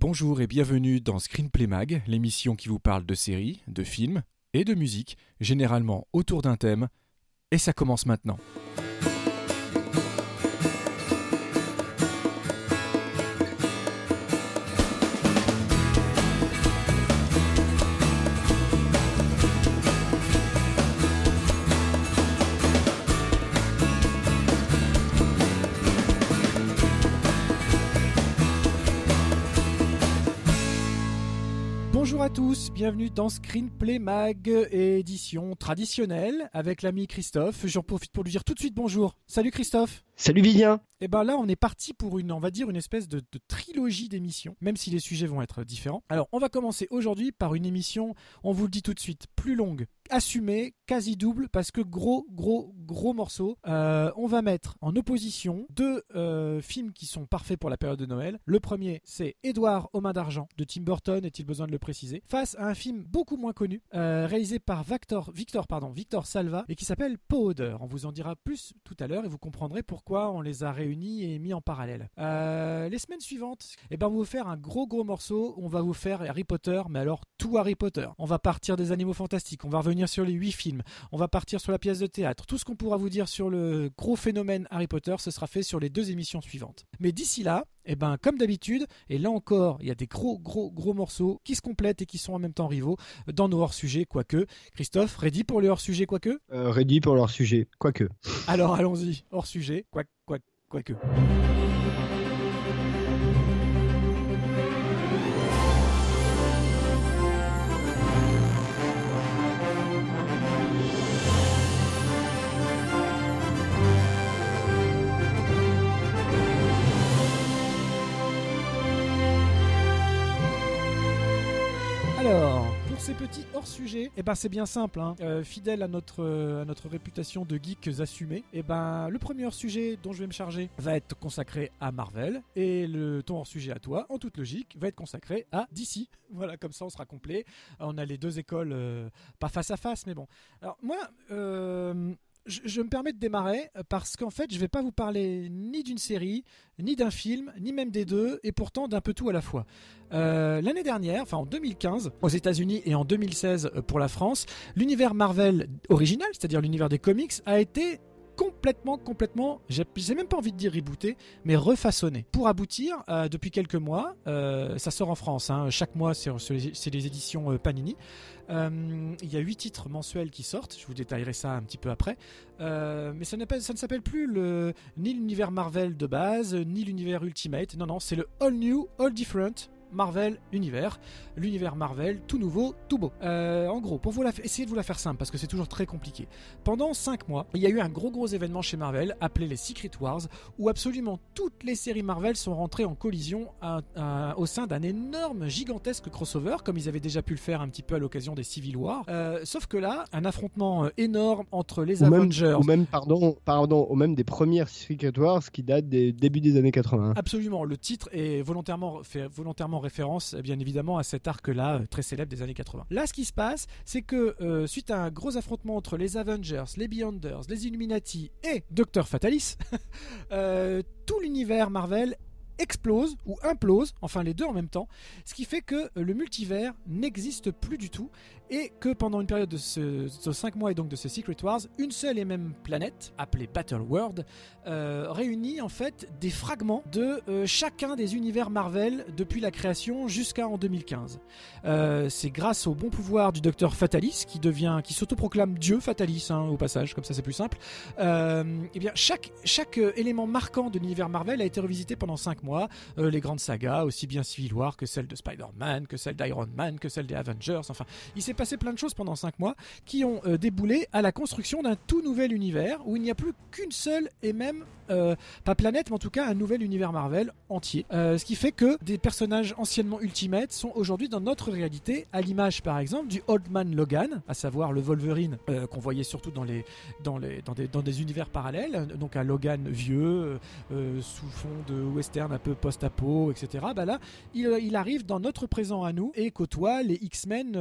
Bonjour et bienvenue dans Screenplay Mag, l'émission qui vous parle de séries, de films et de musique, généralement autour d'un thème. Et ça commence maintenant. Bienvenue dans Screenplay Mag, édition traditionnelle avec l'ami Christophe. J'en profite pour lui dire tout de suite bonjour. Salut Christophe. Salut Vivien Et ben là, on est parti pour une, on va dire, une espèce de, trilogie d'émissions, même si les sujets vont être différents. Alors, on va commencer aujourd'hui par une émission, on vous le dit tout de suite, plus longue, assumée, quasi double, parce que gros, gros, gros morceau. Euh, on va mettre en opposition deux euh, films qui sont parfaits pour la période de Noël. Le premier, c'est Édouard aux mains d'argent de Tim Burton, est-il besoin de le préciser, face à un film beaucoup moins connu, euh, réalisé par Victor, Victor, pardon, Victor Salva, et qui s'appelle Powder. On vous en dira plus tout à l'heure et vous comprendrez pourquoi on les a réunis et mis en parallèle. Euh, les semaines suivantes, eh ben, on va vous faire un gros gros morceau. On va vous faire Harry Potter, mais alors tout Harry Potter. On va partir des animaux fantastiques, on va revenir sur les huit films, on va partir sur la pièce de théâtre. Tout ce qu'on pourra vous dire sur le gros phénomène Harry Potter, ce sera fait sur les deux émissions suivantes. Mais d'ici là, eh ben, comme d'habitude, et là encore, il y a des gros, gros, gros morceaux qui se complètent et qui sont en même temps rivaux dans nos hors-sujets, quoique. Christophe, ready pour les hors-sujets, quoique? Euh, Ready pour leur sujet, quoique. Alors allons-y, hors-sujet, quoique, quoique, quoique. Alors, ces petits hors-sujets, eh ben c'est bien simple, hein. Euh, fidèle à notre, euh, à notre réputation de geeks assumés. Eh ben le premier hors-sujet dont je vais me charger va être consacré à Marvel et le ton hors-sujet à toi, en toute logique, va être consacré à DC. Voilà, comme ça on sera complet. On a les deux écoles, euh, pas face à face, mais bon. Alors moi. Euh, je, me permets de démarrer parce qu'en fait, je vais pas vous parler ni d'une série, ni d'un film, ni même des deux, et pourtant d'un peu tout à la fois. Euh, L'année dernière, enfin en 2015, aux États-Unis et en 2016 euh, pour la France, l'univers Marvel original, c'est-à-dire l'univers des comics, a été complètement, complètement, j'ai même pas envie de dire rebooté, mais refaçonné. Pour aboutir, euh, depuis quelques mois, euh, ça sort en France, hein, chaque mois c'est les, éditions euh, Panini. Euh, il y a huit titres mensuels qui sortent, je vous détaillerai ça un petit peu après. Euh, mais ça, ça ne s'appelle plus le, ni l'univers Marvel de base, ni l'univers Ultimate. Non, non, c'est le All New, All Different. Marvel Univers, l'univers Marvel, tout nouveau, tout beau. Euh, en gros, pour vous la, essayer de vous la faire simple, parce que c'est toujours très compliqué. Pendant 5 mois, il y a eu un gros gros événement chez Marvel appelé les Secret Wars, où absolument toutes les séries Marvel sont rentrées en collision à- à- au sein d'un énorme, gigantesque crossover, comme ils avaient déjà pu le faire un petit peu à l'occasion des Civil War. Euh, sauf que là, un affrontement euh, énorme entre les Ou même, Avengers. ou même, pardon, pardon, ou même des premières Secret Wars qui datent des débuts des années 80. Absolument, le titre est volontairement fait volontairement référence, eh bien évidemment, à cet arc-là euh, très célèbre des années 80. Là, ce qui se passe, c'est que euh, suite à un gros affrontement entre les Avengers, les Beyonders, les Illuminati et Docteur Fatalis, euh, tout l'univers Marvel explose ou implose, enfin les deux en même temps, ce qui fait que le multivers n'existe plus du tout et que pendant une période de ce, 5 mois et donc de ce Secret Wars, une seule et même planète, appelée Battle World, euh, réunit en fait des fragments de euh, chacun des univers Marvel depuis la création jusqu'à en 2015. Euh, c'est grâce au bon pouvoir du docteur Fatalis qui devient, qui s'autoproclame Dieu Fatalis hein, au passage, comme ça c'est plus simple. Euh, eh bien chaque chaque élément marquant de l'univers Marvel a été revisité pendant 5 mois. Les grandes sagas, aussi bien Civil War que celle de Spider-Man, que celle d'Iron Man, que celle des Avengers. Enfin, il s'est passé plein de choses pendant 5 mois qui ont euh, déboulé à la construction d'un tout nouvel univers où il n'y a plus qu'une seule et même euh, pas planète, mais en tout cas un nouvel univers Marvel entier. Euh, ce qui fait que des personnages anciennement Ultimate sont aujourd'hui dans notre réalité, à l'image par exemple du Old Man Logan, à savoir le Wolverine qu'on voyait surtout dans, les, dans, les, dans, des, dans des univers parallèles, donc un Logan vieux, sous fond de western un peu post-apo, etc. Bah là, il, arrive dans notre présent à nous et côtoie les X-Men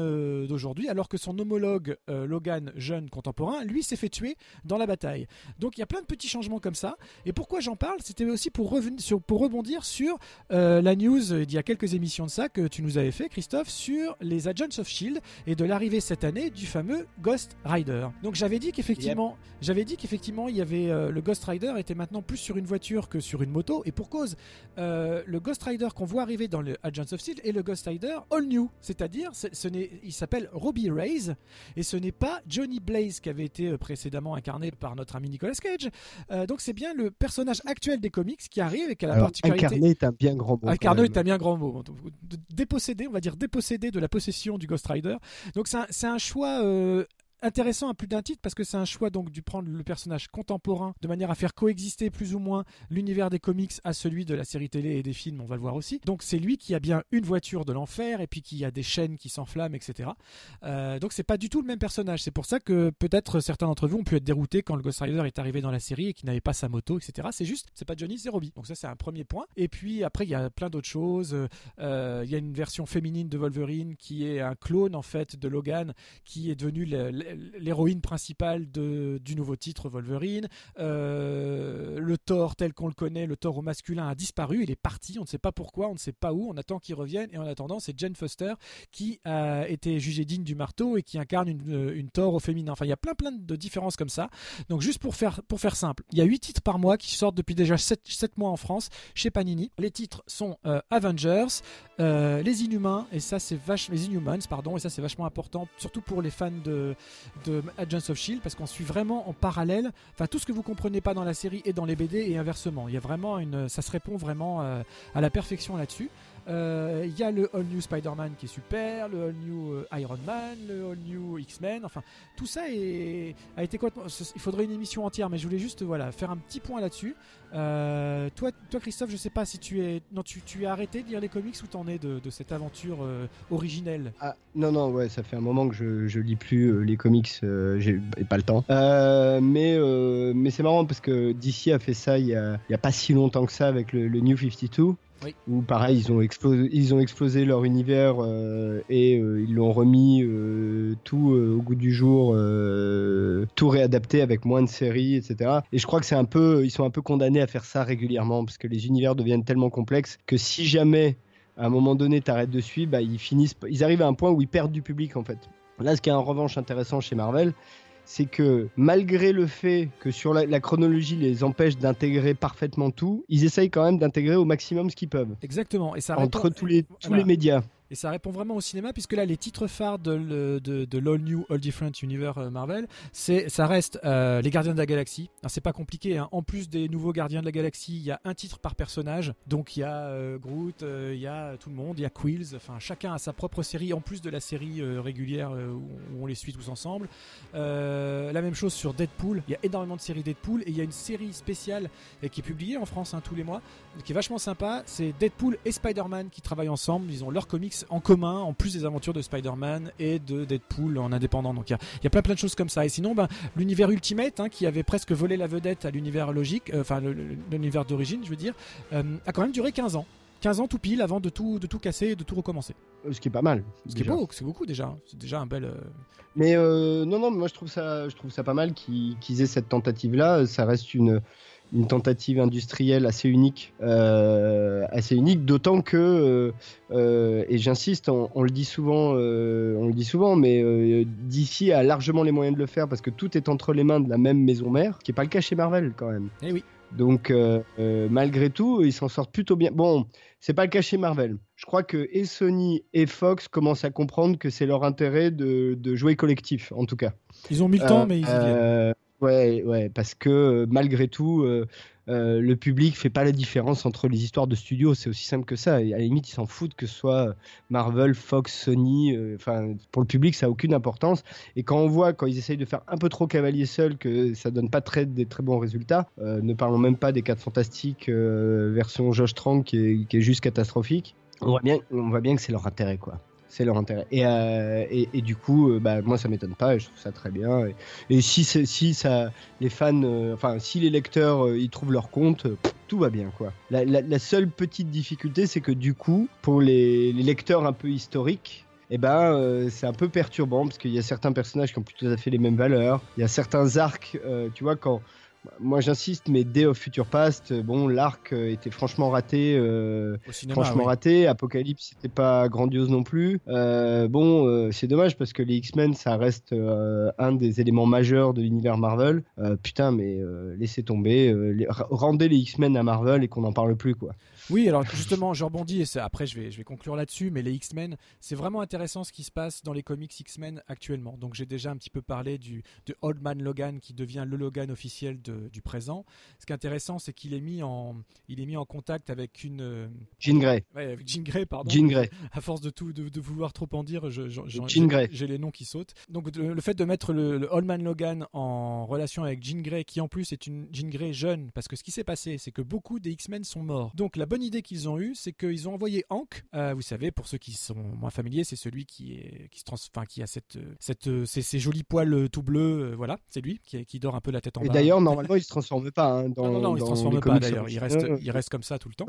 d'aujourd'hui, alors que son homologue Logan, jeune contemporain, lui s'est fait tuer dans la bataille. Donc il y a plein de petits changements comme ça. Et pourquoi j'en parle? C'était aussi pour, revenir sur, pour rebondir sur la news il y a quelques émissions de ça que tu nous avais fait, Christophe, sur les Agents of Shield et de l'arrivée cette année du fameux Ghost Rider. Donc j'avais dit qu'effectivement, j'avais dit qu'effectivement il y avait euh, le Ghost Rider était maintenant plus sur une voiture que sur une moto et pour cause. Euh, le Ghost Rider qu'on voit arriver dans le Agents of Shield est le Ghost Rider all new, c'est-à-dire ce n'est, il s'appelle Robbie Reyes et ce n'est pas Johnny Blaze qui avait été euh, précédemment incarné par notre ami Nicolas Cage. donc c'est bien le personnage actuel des comics qui arrive et qui a la particularité. Incarné est un bien grand mot. Incarné est un bien grand mot. Dépossédé, on va dire dépossédé de la possession du Ghost Rider. Donc c'est un, choix euh, intéressant à plus d'un titre parce que c'est un choix donc du prendre le personnage contemporain de manière à faire coexister plus ou moins l'univers des comics à celui de la série télé et des films, on va le voir aussi. Donc c'est lui qui a bien une voiture de l'enfer et puis qui a des chaînes qui s'enflamment, etc. Euh, donc c'est pas du tout le même personnage. C'est pour ça que peut-être certains d'entre vous ont pu être déroutés quand le Ghost Rider est arrivé dans la série et qu'il n'avait pas sa moto, etc. C'est juste, c'est pas Johnny, c'est Robbie. Donc ça c'est un premier point. Et puis après il y a plein d'autres choses. Euh, il y a une version féminine de Wolverine qui est un clone en fait de Logan qui est devenu le l'héroïne principale de, du nouveau titre Wolverine. Euh, le Thor tel qu'on le connaît, le Thor au masculin a disparu, il est parti, on ne sait pas pourquoi, on ne sait pas où, on attend qu'il revienne et en attendant c'est Jane Foster qui a été jugée digne du marteau et qui incarne une, une Thor au féminin. Enfin il y a plein plein de différences comme ça. Donc juste pour faire, pour faire simple, il y a 8 titres par mois qui sortent depuis déjà 7, 7 mois en France chez Panini. Les titres sont euh, Avengers, euh, les Inhumains et ça c'est vache les Inhumans pardon et ça c'est vachement important surtout pour les fans de, de Agents of Shield parce qu'on suit vraiment en parallèle, enfin tout ce que vous comprenez pas dans la série et dans les BD et inversement. Il y a vraiment une, ça se répond vraiment euh, à la perfection là-dessus. Euh, il y a le All New Spider-Man qui est super, le All New euh, Iron Man, le All New X-Men. Enfin, tout ça a été quoi Il faudrait une émission entière, mais je voulais juste voilà faire un petit point là-dessus. Euh, toi, toi, Christophe, je sais pas si tu es, non, tu, tu arrêté de lire les comics ou t'en es de, cette aventure originelle? Ah, Non, non, ouais, ça fait un moment que je, je lis plus les comics, j'ai pas le temps. mais mais c'est marrant parce que DC a fait ça il y a, y a pas si longtemps que ça avec le, le New 52. Oui. Où pareil, ils ont explosé, ils ont explosé leur univers euh, et euh, ils l'ont remis euh, tout au goût du jour, tout réadapté avec moins de séries, etc. Et je crois que c'est un peu, ils sont un peu condamnés à faire ça régulièrement parce que les univers deviennent tellement complexes que si jamais à un moment donné t'arrêtes de suivre, bah, ils finissent, ils arrivent à un point où ils perdent du public en fait. Là, ce qui est en revanche intéressant chez Marvel, c'est que malgré le fait que sur la, chronologie les empêche d'intégrer parfaitement tout, ils essayent quand même d'intégrer au maximum ce qu'ils peuvent. Exactement. Et ça entre tous les tous les médias. Et ça répond vraiment au cinéma, puisque là, les titres phares de, de, l'All New, All Different Universe euh, Marvel, ça reste euh, les Gardiens de la Galaxie. C'est pas compliqué, hein. en plus des nouveaux Gardiens de la Galaxie, il y a un titre par personnage. Donc, il y a euh, Groot, il y a tout le monde, il y a Quills, enfin, chacun a sa propre série, en plus de la série régulière où, on les suit tous ensemble. la même chose sur Deadpool, il y a énormément de séries Deadpool, et il y a une série spéciale qui est publiée en France hein, tous les mois, qui est vachement sympa. C'est Deadpool et Spider-Man qui travaillent ensemble, ils ont leurs comics en commun, en plus des aventures de Spider-Man et de Deadpool en indépendant. Donc il y, a, plein plein de choses comme ça. Et sinon, ben, l'univers Ultimate, hein, qui avait presque volé la vedette à l'univers logique, euh, enfin l'univers d'origine, je veux dire, euh, a quand même duré 15 ans. 15 ans tout pile avant de tout, de tout casser et de tout recommencer. Euh, ce qui est pas mal. Ce qui est beau, c'est beaucoup déjà. C'est déjà un bel. Mais non, non, moi je trouve ça, je trouve ça pas mal qu'ils aient cette tentative-là. Ça reste une, une tentative industrielle assez unique, euh, assez unique, d'autant que, euh, euh, et j'insiste, on, le dit souvent, on le dit souvent, mais DC a largement les moyens de le faire parce que tout est entre les mains de la même maison mère, qui n'est pas le cas chez Marvel quand même. Eh oui. Donc malgré tout, ils s'en sortent plutôt bien. Bon, c'est pas le cas chez Marvel. Je crois que et Sony et Fox commencent à comprendre que c'est leur intérêt de, de, jouer collectif, en tout cas. Ils ont mis le temps, mais ils y viennent. Ouais, ouais, parce que euh, malgré tout, euh, euh, le public fait pas la différence entre les histoires de studio. C'est aussi simple que ça. À la limite, ils s'en foutent que ce soit Marvel, Fox, Sony. Enfin, pour le public, ça a aucune importance. Et quand on voit, quand ils essayent de faire un peu trop cavalier seul, que ça donne pas très, des très bons résultats. ne parlons même pas des 4 fantastiques version Josh Trank qui est, qui est juste catastrophique. On voit bien, on voit bien que c'est leur intérêt, quoi. C'est leur intérêt. Et, euh, et, du coup, euh, bah, moi, ça m'étonne pas et je trouve ça très bien. Et, si, si ça, les fans, euh, si les lecteurs ils trouvent leur compte, tout va bien, quoi. La, seule petite difficulté, c'est que du coup, pour les, lecteurs un peu historiques, eh ben, c'est un peu perturbant parce qu'il y a certains personnages qui ont plus tout à fait les mêmes valeurs. Il y a certains arcs, tu vois, quand. Moi j'insiste, mais Day of Future Past, bon, l'arc euh, était franchement raté. Euh, cinéma, franchement oui. raté. Apocalypse, c'était pas grandiose non plus. Euh, bon, euh, c'est dommage parce que les X-Men, ça reste euh, un des éléments majeurs de l'univers Marvel. Euh, putain, mais euh, laissez tomber. euh, les- rendez les X-Men à Marvel et qu'on n'en parle plus, quoi. Oui, alors justement, je rebondis et après je vais, je vais conclure là-dessus, mais les X-Men, c'est vraiment intéressant ce qui se passe dans les comics X-Men actuellement. Donc j'ai déjà un petit peu parlé du, de Old Man Logan qui devient le Logan officiel de- du présent. Ce qui est intéressant, c'est qu'il est, mis en- il est mis en contact avec une. euh, Jean Grey. ouais, avec Jean Grey, pardon. Jean Grey. À force de, tout, de, de vouloir trop en dire, je, je- j'ai- les noms qui sautent. Donc le, le fait de mettre le, le Old Man Logan en relation avec Jean Grey, qui en plus est une Jean Grey jeune, parce que ce qui s'est passé, c'est que beaucoup des X-Men sont morts. Donc la bonne idée qu'ils ont eue, c'est qu'ils ont envoyé Hank. euh, vous savez, pour ceux qui sont moins familiers, c'est celui qui est qui se trans, enfin, qui a cette, euh, cette, euh, ces, ces jolis poils tout bleus. euh, voilà, c'est lui qui, qui dort un peu la tête en Et bas. d'ailleurs, normalement, il se transforme pas. hein, dans, non, non, non, il se transforme pas comics d'ailleurs. Il reste, il reste comme ça tout le temps.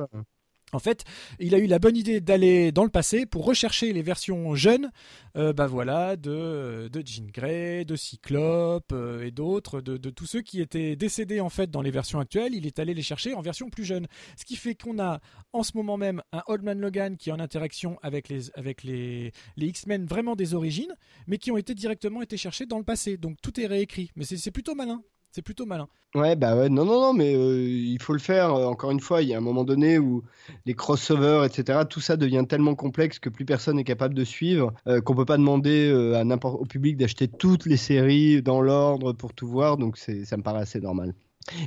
En fait, il a eu la bonne idée d'aller dans le passé pour rechercher les versions jeunes, euh, bah voilà, de, de Jean Grey, de Cyclope euh, et d'autres, de, tous ceux qui étaient décédés en fait dans les versions actuelles. Il est allé les chercher en version plus jeune. Ce qui fait qu'on a en ce moment même un Old Man Logan qui est en interaction avec les, avec les, les X-Men vraiment des origines, mais qui ont été directement été cherchés dans le passé. Donc tout est réécrit. Mais c'est plutôt malin. C'est plutôt malin. Ouais, bah ouais, non, non, non, mais euh, il faut le faire. Euh, Encore une fois, il y a un moment donné où les crossovers, etc., tout ça devient tellement complexe que plus personne n'est capable de suivre, euh, qu'on peut pas demander euh, au public d'acheter toutes les séries dans l'ordre pour tout voir. Donc ça me paraît assez normal.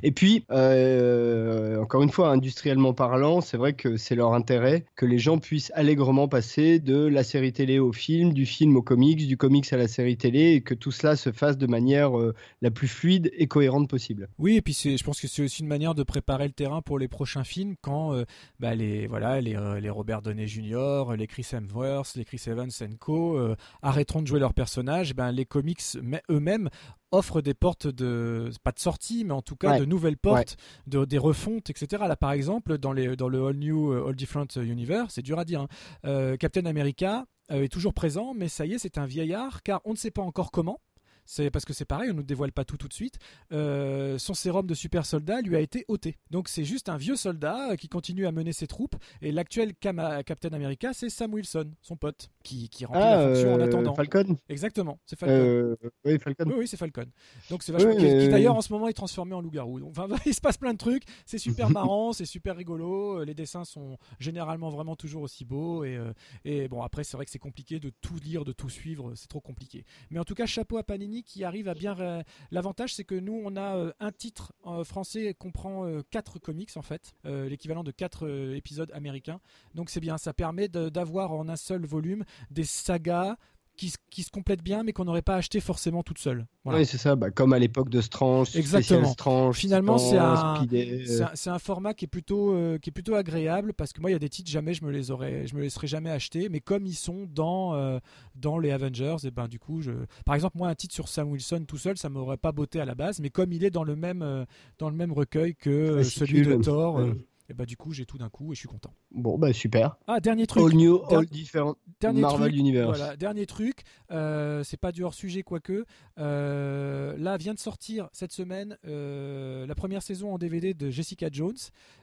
Et puis, euh, encore une fois, industriellement parlant, c'est vrai que c'est leur intérêt que les gens puissent allègrement passer de la série télé au film, du film au comics, du comics à la série télé, et que tout cela se fasse de manière euh, la plus fluide et cohérente possible. Oui, et puis je pense que c'est aussi une manière de préparer le terrain pour les prochains films quand euh, bah, les voilà les, les Robert Downey Jr., les Chris Hemsworth, les Chris Evans co arrêteront de jouer leurs personnages. Ben les comics eux-mêmes offrent des portes de pas de sortie, mais en tout cas Ouais. de nouvelles portes, de, des refontes, etc. Là, par exemple, dans les dans le All New, euh, All Different Universe, c'est dur à dire. hein, euh, Captain America euh, est toujours présent, mais ça y est, c'est un vieillard, car on ne sait pas encore comment. C'est parce que c'est pareil, on ne dévoile pas tout tout de suite. Euh, son sérum de super soldat lui a été ôté. Donc c'est juste un vieux soldat euh, qui continue à mener ses troupes. Et l'actuel Captain America, c'est Sam Wilson, son pote, qui, qui remplit Ah, la fonction en euh, attendant. Falcon Exactement, c'est Falcon. Euh, Oui, Falcon. Oui, oui, c'est Falcon. Donc c'est vachement. Oui, qui- d'ailleurs en ce moment est transformé en loup-garou. Enfin, il se passe plein de trucs. C'est super marrant, c'est super rigolo. Les dessins sont généralement vraiment toujours aussi beaux. Et, et bon, après, c'est vrai que c'est compliqué de tout lire, de tout suivre. C'est trop compliqué. Mais en tout cas, chapeau à Panini qui arrive à bien. L'avantage, c'est que nous, on a euh, un titre euh, français comprend euh, quatre comics en fait, l'équivalent de quatre épisodes américains. Donc c'est bien. Ça permet d'avoir en un seul volume des sagas. Qui, se- qui se complètent bien, mais qu'on n'aurait pas acheté forcément toute seule. Voilà. Oui, c'est ça, bah, comme à l'époque de Strange, Exactement. Strange, Finalement, c'est un- format qui est plutôt euh, qui est plutôt agréable parce que moi il y a des titres jamais je me les aurais je me les serais jamais achetés mais comme ils sont dans euh, dans les Avengers et ben du coup je par exemple moi un titre sur Sam Wilson tout seul ça m'aurait pas botté à la base mais comme il est dans le même euh, dans le même recueil que celui de. Thor Ouais. Et ben du coup j'ai tout d'un coup et je suis content. Bon, bah super. Ah dernier truc All new, all different dernier Marvel truc, Universe. Voilà, dernier truc, euh, c'est pas du hors sujet quoique. Euh, là vient de sortir cette semaine euh, la première saison en DVD de Jessica Jones.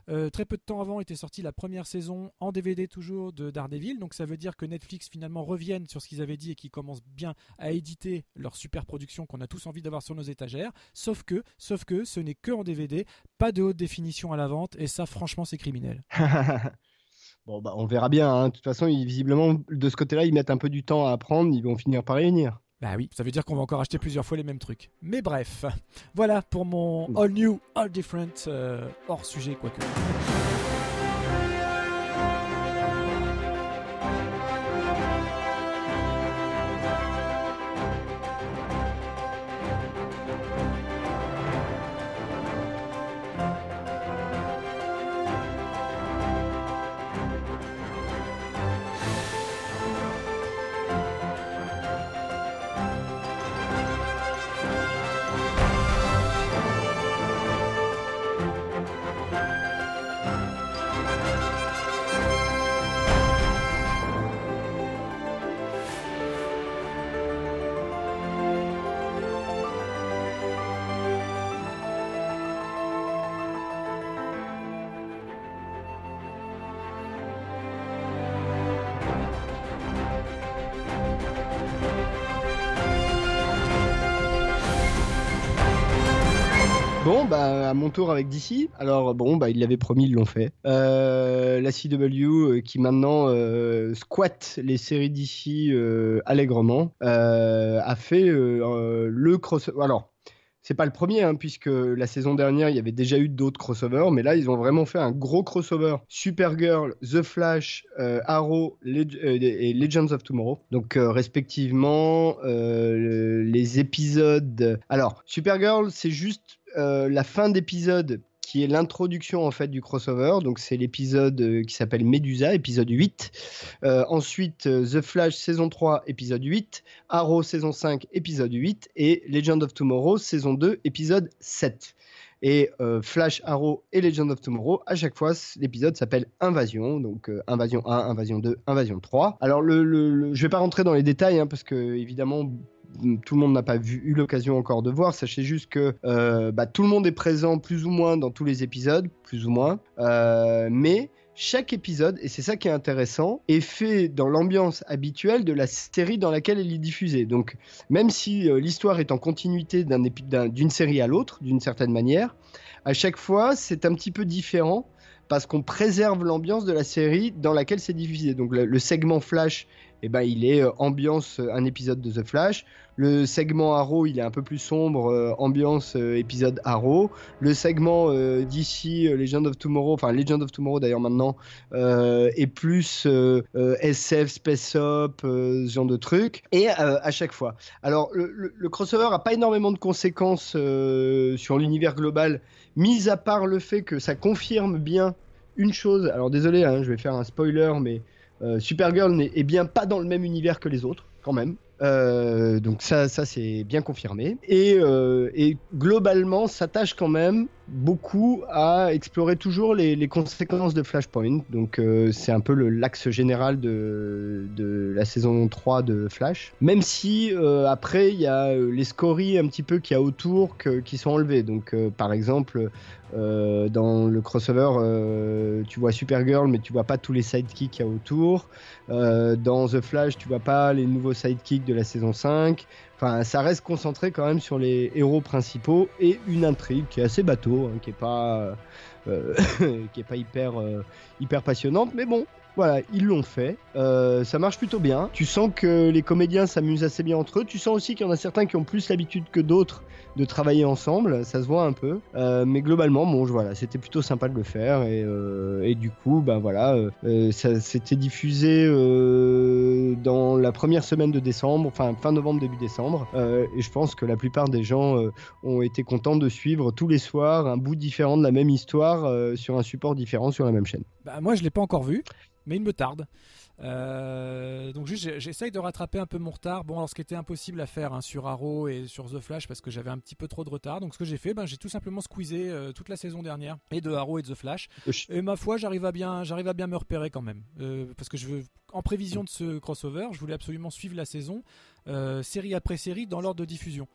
Euh, très peu de temps avant était sortie la première saison en DVD toujours de Daredevil. Donc ça veut dire que Netflix finalement reviennent sur ce qu'ils avaient dit et qu'ils commencent bien à éditer leur super production qu'on a tous envie d'avoir sur nos étagères. Sauf que, sauf que ce n'est que en DVD, pas de haute définition à la vente et ça franchement c'est criminel. bon, bah on verra bien. hein. De toute façon, visiblement, de ce côté-là, ils mettent un peu du temps à apprendre. Ils vont finir par réunir. Bah oui, ça veut dire qu'on va encore acheter plusieurs fois les mêmes trucs. Mais bref, voilà pour mon all new, all different, euh, hors sujet quoique. Bah, à mon tour avec DC. Alors, bon, bah, ils l'avaient promis, ils l'ont fait. Euh, la CW, euh, qui maintenant euh, squatte les séries DC allègrement, a fait le crossover. Alors, c'est pas le premier, hein, puisque la saison dernière, il y avait déjà eu d'autres crossovers, mais là, ils ont vraiment fait un gros crossover. Supergirl, The Flash, Arrow et Legends of Tomorrow. Donc, respectivement, les épisodes. Alors, Supergirl, c'est juste la fin d'épisode qui est l'introduction en fait du crossover. Donc c'est l'épisode euh, qui s'appelle Medusa, épisode 8. Euh, ensuite The Flash saison 3, épisode 8. Arrow saison 5, épisode 8. Et Legend of Tomorrow saison 2, épisode 7. Et Flash, Arrow et Legend of Tomorrow, à chaque fois, l'épisode s'appelle Invasion. Donc Invasion 1, Invasion 2, Invasion 3. Alors le, je vais pas rentrer dans les détails hein, parce que évidemment tout le monde n'a pas eu l'occasion encore de voir. Sachez juste que euh, bah, tout le monde est présent plus ou moins dans tous les épisodes, plus ou moins. Euh, mais chaque épisode, et c'est ça qui est intéressant, est fait dans l'ambiance habituelle de la série dans laquelle elle est diffusée. Donc, même si euh, l'histoire est en continuité d'une série à l'autre, d'une certaine manière, à chaque fois, c'est un petit peu différent parce qu'on préserve l'ambiance de la série dans laquelle c'est diffusé. Donc, le segment Flash eh ben, il est euh, ambiance euh, un épisode de The Flash. Le segment Arrow, il est un peu plus sombre, euh, ambiance épisode Arrow. Le segment d'ici Legend of Tomorrow, enfin Legend of Tomorrow d'ailleurs maintenant, est plus SF, Space Up, ce genre de trucs. Et à chaque fois. Alors, le, crossover a pas énormément de conséquences sur l'univers global, mis à part le fait que ça confirme bien une chose. Alors, désolé, hein, je vais faire un spoiler, mais euh, Supergirl n'est bien pas dans le même univers que les autres, quand même. Euh, donc ça, ça c'est bien confirmé. Et, euh, et globalement, s'attache quand même beaucoup à explorer toujours les, conséquences de Flashpoint. Donc euh, c'est un peu l'axe général de, la saison 3 de Flash. Même si après, il y a les scories un petit peu qu'il y a autour qui sont enlevés. Donc par exemple, dans le crossover, tu vois Supergirl, mais tu vois pas tous les sidekicks qu'il y a autour. dans The Flash, tu vois pas les nouveaux sidekicks de la saison 5. Enfin, ça reste concentré quand même sur les héros principaux et une intrigue qui est assez bateau, hein, qui est pas, euh, qui est pas hyper, euh, hyper passionnante, mais bon, voilà, ils l'ont fait. Euh, ça marche plutôt bien. Tu sens que les comédiens s'amusent assez bien entre eux. Tu sens aussi qu'il y en a certains qui ont plus l'habitude que d'autres de travailler ensemble. Ça se voit un peu. Euh, mais globalement, bon, voilà, c'était plutôt sympa de le faire. Et, euh, du coup, ben voilà, ça s'était diffusé dans la première semaine de décembre, enfin fin novembre, début décembre. et je pense que la plupart des gens ont été contents de suivre tous les soirs un bout différent de la même histoire sur un support différent sur la même chaîne. Bah, moi, je l'ai pas encore vu mais il me tarde. Euh, donc juste j'essaye de rattraper un peu mon retard. Bon alors ce qui était impossible à faire hein, sur Arrow et sur The Flash parce que j'avais un petit peu trop de retard. Donc ce que j'ai fait, ben, j'ai tout simplement squeezé euh, toute la saison dernière et de Arrow et de The Flash. Et ma foi j'arrive à bien, j'arrive à bien me repérer quand même euh, parce que je veux, en prévision de ce crossover, je voulais absolument suivre la saison série après série dans l'ordre de diffusion.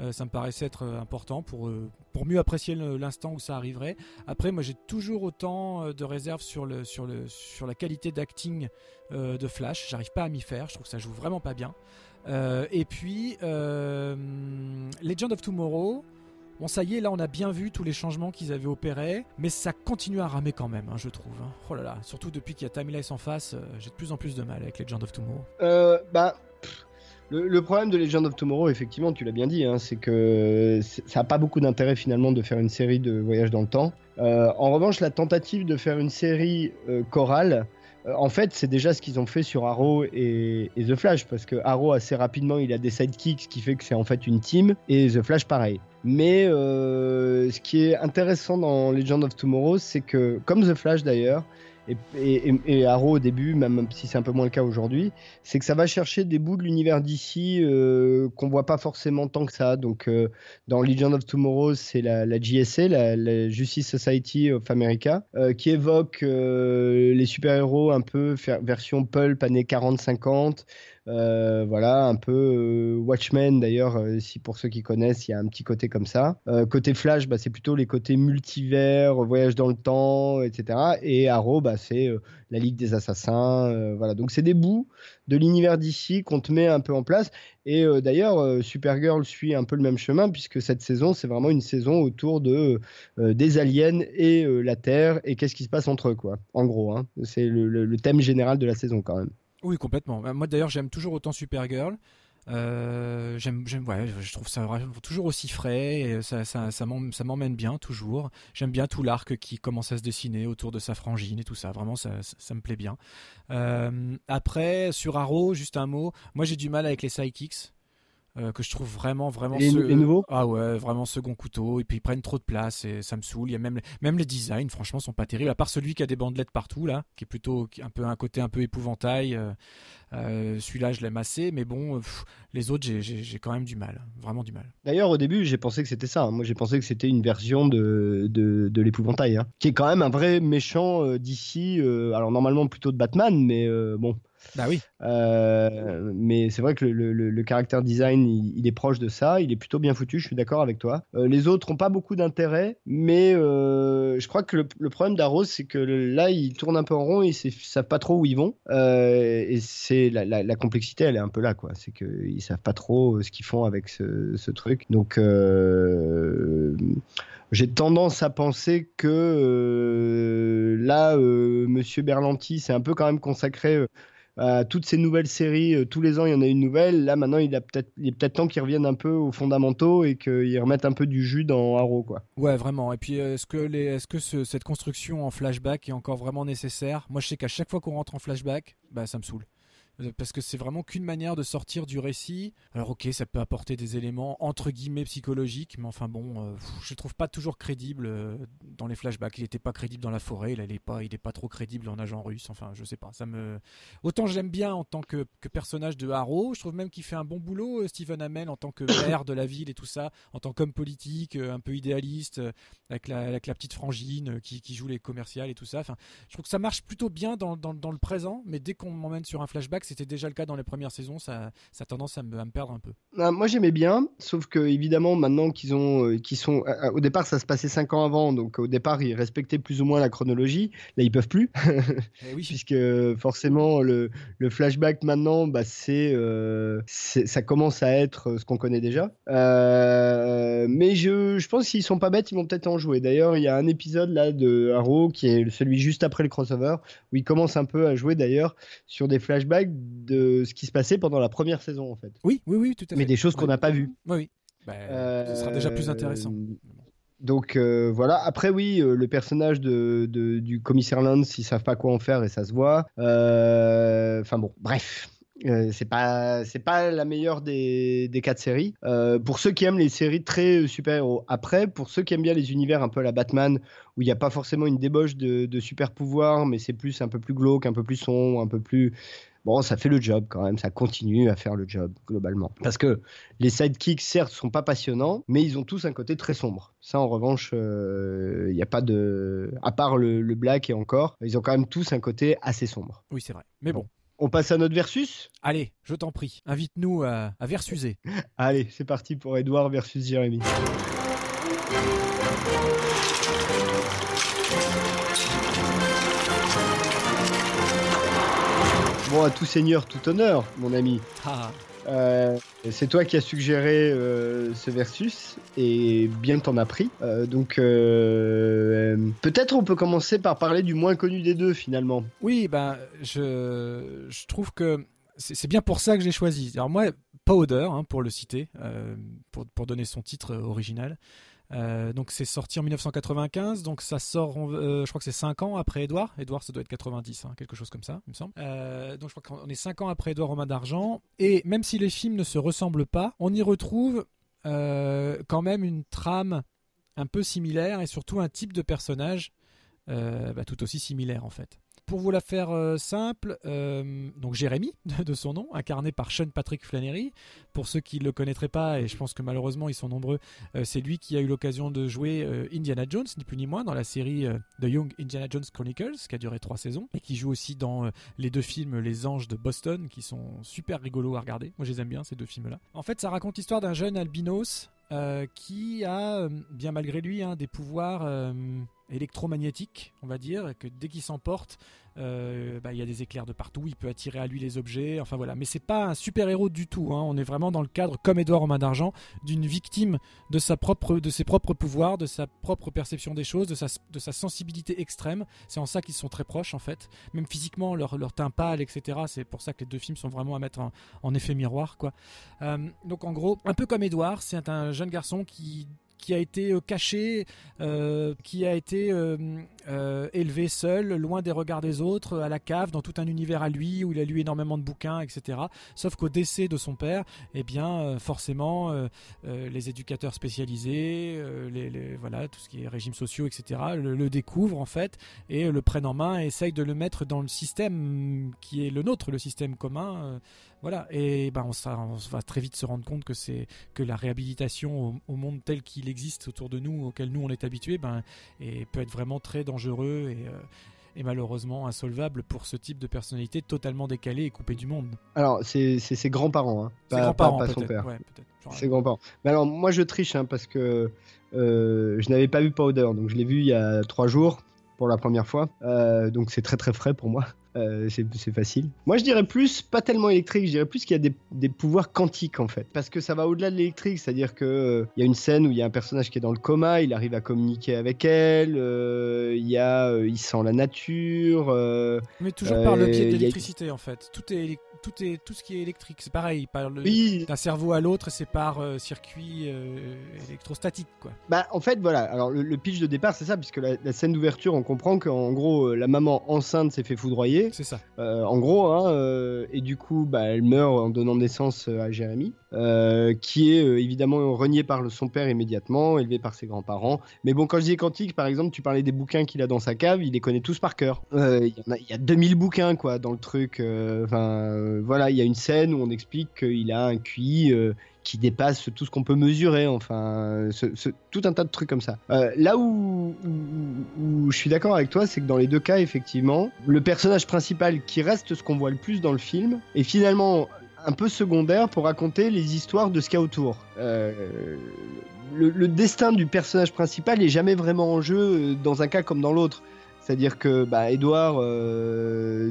Euh, ça me paraissait être euh, important pour, euh, pour mieux apprécier l'instant où ça arriverait. Après, moi j'ai toujours autant de réserves sur, le, sur, le, sur la qualité d'acting de Flash. J'arrive pas à m'y faire, je trouve que ça joue vraiment pas bien. et puis, Legend of Tomorrow. Bon, ça y est, là, on a bien vu tous les changements qu'ils avaient opérés, mais ça continue à ramer quand même, hein, je trouve. Hein. Oh là là, surtout depuis qu'il y a Timeless en face, j'ai de plus en plus de mal avec Legend of Tomorrow. Euh, bah, le, problème de Legend of Tomorrow, effectivement, tu l'as bien dit, hein, c'est que ça n'a pas beaucoup d'intérêt finalement de faire une série de voyages dans le temps. Euh, en revanche, la tentative de faire une série euh, chorale, euh, en fait, c'est déjà ce qu'ils ont fait sur Arrow et, The Flash, parce que Arrow assez rapidement, il a des sidekicks, ce qui fait que c'est en fait une team, et The Flash pareil. Mais ce qui est intéressant dans Legend of Tomorrow, c'est que, comme The Flash d'ailleurs, et, Arrow au début, même si c'est un peu moins le cas aujourd'hui, c'est que ça va chercher des bouts de l'univers d'ici euh, qu'on voit pas forcément tant que ça. Donc euh, dans Legend of Tomorrow, c'est la, la, GSA, la, Justice Society of America, euh, qui évoque les super-héros un peu version pulp années 40-50. Voilà, un peu Watchmen d'ailleurs, si pour ceux qui connaissent, il y a un petit côté comme ça. côté Flash, bah, c'est plutôt les côtés multivers, voyage dans le temps, etc. Et Arrow, bah, c'est la Ligue des Assassins. voilà, donc c'est des bouts de l'univers d'ici qu'on te met un peu en place. Et euh, d'ailleurs, euh, Supergirl suit un peu le même chemin puisque cette saison, c'est vraiment une saison autour de euh, des aliens et la Terre et qu'est-ce qui se passe entre eux, quoi. En gros, hein. c'est le, thème général de la saison quand même. Oui, complètement. Moi, d'ailleurs, j'aime toujours autant Supergirl. Euh, j'aime, je trouve ça toujours aussi frais et ça, ça, m'emmène bien toujours. J'aime bien tout l'arc qui commence à se dessiner autour de sa frangine et tout ça. Vraiment, ça, me plaît bien. Euh, après, sur Arrow, juste un mot. Moi, j'ai du mal avec les sidekicks. Euh, que je trouve vraiment vraiment et, nouveau? Ah ouais vraiment second couteau. Et puis ils prennent trop de place et ça me saoule. Il y a même même les designs franchement sont pas terribles. À part celui qui a des bandelettes partout là qui est plutôt un peu un côté un peu épouvantail euh, euh, celui-là je l'aime assez. Mais bon les autres j'ai quand même du mal. Vraiment du mal. D'ailleurs au début j'ai pensé que c'était ça hein. moi j'ai pensé que c'était une version de de, de l'épouvantail hein, qui est quand même un vrai méchant d'ici alors normalement plutôt de Batman mais bon bah oui. Euh, mais c'est vrai que le, le, caractère design, il, est proche de ça. Il est plutôt bien foutu. Je suis d'accord avec toi. Euh, les autres n'ont pas beaucoup d'intérêt, mais euh, je crois que le, problème d'Arrow, c'est que là, ils tournent un peu en rond. Ils ne savent pas trop où ils vont. et c'est la, la, complexité, elle est un peu là, quoi. C'est qu'ils savent pas trop ce qu'ils font avec ce, truc. Donc j'ai tendance à penser que là, Monsieur Berlanti, c'est un peu quand même consacré toutes ces nouvelles séries, euh, tous les ans il y en a une nouvelle. Là maintenant il, a peut-être, il est peut-être temps qu'ils reviennent un peu aux fondamentaux et qu'ils remettent un peu du jus dans Arrow. Quoi. Ouais, vraiment. Et puis euh, est-ce que, les, est-ce que cette construction en flashback est encore vraiment nécessaire? Moi je sais qu'à chaque fois qu'on rentre en flashback, bah, ça me saoule. Euh, parce que c'est vraiment qu'une manière de sortir du récit. Alors ok, ça peut apporter des éléments entre guillemets psychologiques, mais enfin bon, euh, je trouve pas toujours crédible euh, dans les flashbacks. Il était pas crédible dans la forêt, il est pas, il est pas trop crédible en agent russe. Enfin, je sais pas. Ça me, autant j'aime bien en tant que, personnage de Harrow, je trouve même qu'il fait un bon boulot, Stephen Amell en tant que maire de la ville et tout ça, en tant qu'homme politique, un peu idéaliste, avec la, avec la petite frangine qui, qui, joue les commerciales et tout ça. Enfin, je trouve que ça marche plutôt bien dans, dans, dans le présent, mais dès qu'on m'emmène sur un flashback c'était déjà le cas dans les premières saisons, ça, ça a tendance à me, à me perdre un peu. Ah, moi j'aimais bien, sauf que évidemment maintenant qu'ils ont, euh, qu'ils sont, euh, euh, au départ ça se passait 5 ans avant, donc au départ ils respectaient plus ou moins la chronologie. Là ils peuvent plus, eh oui. puisque forcément le, le, flashback maintenant, bah, c'est, ça commence à être ce qu'on connaît déjà. mais je, je pense qu'ils sont pas bêtes, ils vont peut-être en jouer. D'ailleurs il y a un épisode là de Arrow qui est celui juste après le crossover où il commence un peu à jouer d'ailleurs sur des flashbacks de ce qui se passait pendant la première saison en fait. Oui, oui, oui, tout à fait. Mais des choses qu'on n'a pas vues. Oui, oui. Bah, ce sera déjà plus intéressant. Euh, donc euh, voilà. Après oui, euh, le personnage de, du commissaire Lance, ils savent pas quoi en faire et ça se voit. Enfin bon, bref. c'est pas c'est pas la meilleure des, des quatre séries. pour ceux qui aiment les séries très super héros. Après, pour ceux qui aiment bien les univers un peu à la Batman où il n'y a pas forcément une débauche de, de super pouvoirs, mais c'est plus un peu plus glauque, un peu plus sombre, un peu plus bon, ça fait le job quand même, ça continue à faire le job globalement. Parce que les sidekicks, certes, sont pas passionnants, mais ils ont tous un côté très sombre. Ça, en revanche, il euh, n'y a pas de. À part le, Black et encore, ils ont quand même tous un côté assez sombre. Oui, c'est vrai. Mais bon. On passe à notre versus? Allez, je t'en prie, invite-nous à, à versuser. Allez, c'est parti pour Edouard versus Jérémy. Bon, à tout seigneur, tout honneur, mon ami. Ah. Euh, c'est toi qui as suggéré euh, ce versus et bien t'en as pris. Euh, donc peut-être on peut commencer par parler du moins connu des deux finalement. Oui, ben je, je trouve que c'est bien pour ça que j'ai choisi. Alors moi, Powder, hein, pour le citer, pour, pour, donner son titre original. Euh, donc c'est sorti en 1995, donc ça sort, euh, je crois que c'est 5 ans après Edouard. Edouard, ça doit être 90, hein, quelque chose comme ça, il me semble. Euh, donc je crois qu'on est 5 ans après Edouard Romain d'Argent. Et même si les films ne se ressemblent pas, on y retrouve quand même une trame un peu similaire et surtout un type de personnage bah, tout aussi similaire en fait. Pour vous la faire euh, simple, euh, donc Jérémy, de son nom, incarné par Sean Patrick Flannery. Pour ceux qui ne le connaîtraient pas, et je pense que malheureusement ils sont nombreux, euh, c'est lui qui a eu l'occasion de jouer Indiana Jones, ni plus ni moins, dans la série The Young Indiana Jones Chronicles, qui a duré trois saisons, et qui joue aussi dans les deux films Les Anges de Boston, qui sont super rigolos à regarder. Moi je les aime bien, ces deux films-là. En fait, ça raconte l'histoire d'un jeune albinos qui a, bien malgré lui, hein, des pouvoirs électromagnétiques, on va dire, que dès qu'il s'emporte, euh, bah, il y a des éclairs de partout, il peut attirer à lui les objets, enfin voilà. Mais c'est pas un super héros du tout. Hein. On est vraiment dans le cadre, comme Edouard en main d'argent, d'une victime de sa propre, de ses propres pouvoirs, de sa propre perception des choses, de sa, de sa sensibilité extrême. C'est en ça qu'ils sont très proches en fait. Même physiquement, leur, teint pâle, etc. C'est pour ça que les deux films sont vraiment à mettre en, effet miroir, quoi. Euh, donc en gros, un peu comme Edouard, c'est un jeune garçon qui qui a été euh, caché, euh, qui a été euh, élevé seul, loin des regards des autres, à la cave, dans tout un univers à lui, où il a lu énormément de bouquins, etc. Sauf qu'au décès de son père, eh bien, forcément, les éducateurs spécialisés, voilà, tout ce qui est régimes sociaux, etc., le, découvrent en fait et le prennent en main et essayent de le mettre dans le système qui est le nôtre, le système commun. Voilà, et ben on, va très vite se rendre compte que c'est que la réhabilitation au, monde tel qu'il existe autour de nous, auquel nous on est habitué, ben, et peut être vraiment très dangereux et, euh, et malheureusement insolvable pour ce type de personnalité totalement décalée et coupée du monde. Alors c'est ses grands-parents, hein, pas, grands-parents, pas, son père. ses grands-parents. Mais alors moi je triche hein, parce que euh, je n'avais pas vu Powder, donc je l'ai vu il y a trois jours pour la première fois, euh, donc c'est très très frais pour moi. Euh, c'est facile. Moi, je dirais plus, pas tellement électrique, je dirais plus qu'il y a des, pouvoirs quantiques en fait. Parce que ça va au-delà de l'électrique, c'est-à-dire qu'il euh, y a une scène où il y a un personnage qui est dans le coma, il arrive à communiquer avec elle, euh, il, y a, il sent la nature. Mais toujours par le pied de l'électricité en fait. Tout est tout, est, tout ce qui est électrique, c'est pareil. Par d'un cerveau à l'autre, c'est par circuit électrostatique. Quoi. Bah, en fait, voilà. Alors, le, pitch de départ, c'est ça, puisque la, la scène d'ouverture, on comprend qu'en gros, la maman enceinte s'est fait foudroyer. C'est ça. Euh, en gros, hein, euh, et du coup, bah, elle meurt en donnant naissance euh, à Jérémy, qui est évidemment renié par son père immédiatement, élevé par ses grands-parents. Mais bon, quand je dis quantique, par exemple, tu parlais des bouquins qu'il a dans sa cave, il les connaît tous par cœur. Il y, y, a 2000 bouquins, quoi, dans le truc. Enfin, voilà, il y a une scène où on explique qu'il a un QI qui dépasse tout ce qu'on peut mesurer, enfin, tout un tas de trucs comme ça. Euh, là où, je suis d'accord avec toi, c'est que dans les deux cas, effectivement, le personnage principal qui reste ce qu'on voit le plus dans le film est finalement un peu secondaire pour raconter les histoires de ce qu'il y a autour. Euh, le, destin du personnage principal est jamais vraiment en jeu euh, dans un cas comme dans l'autre. C'est-à-dire que, bah, Edouard,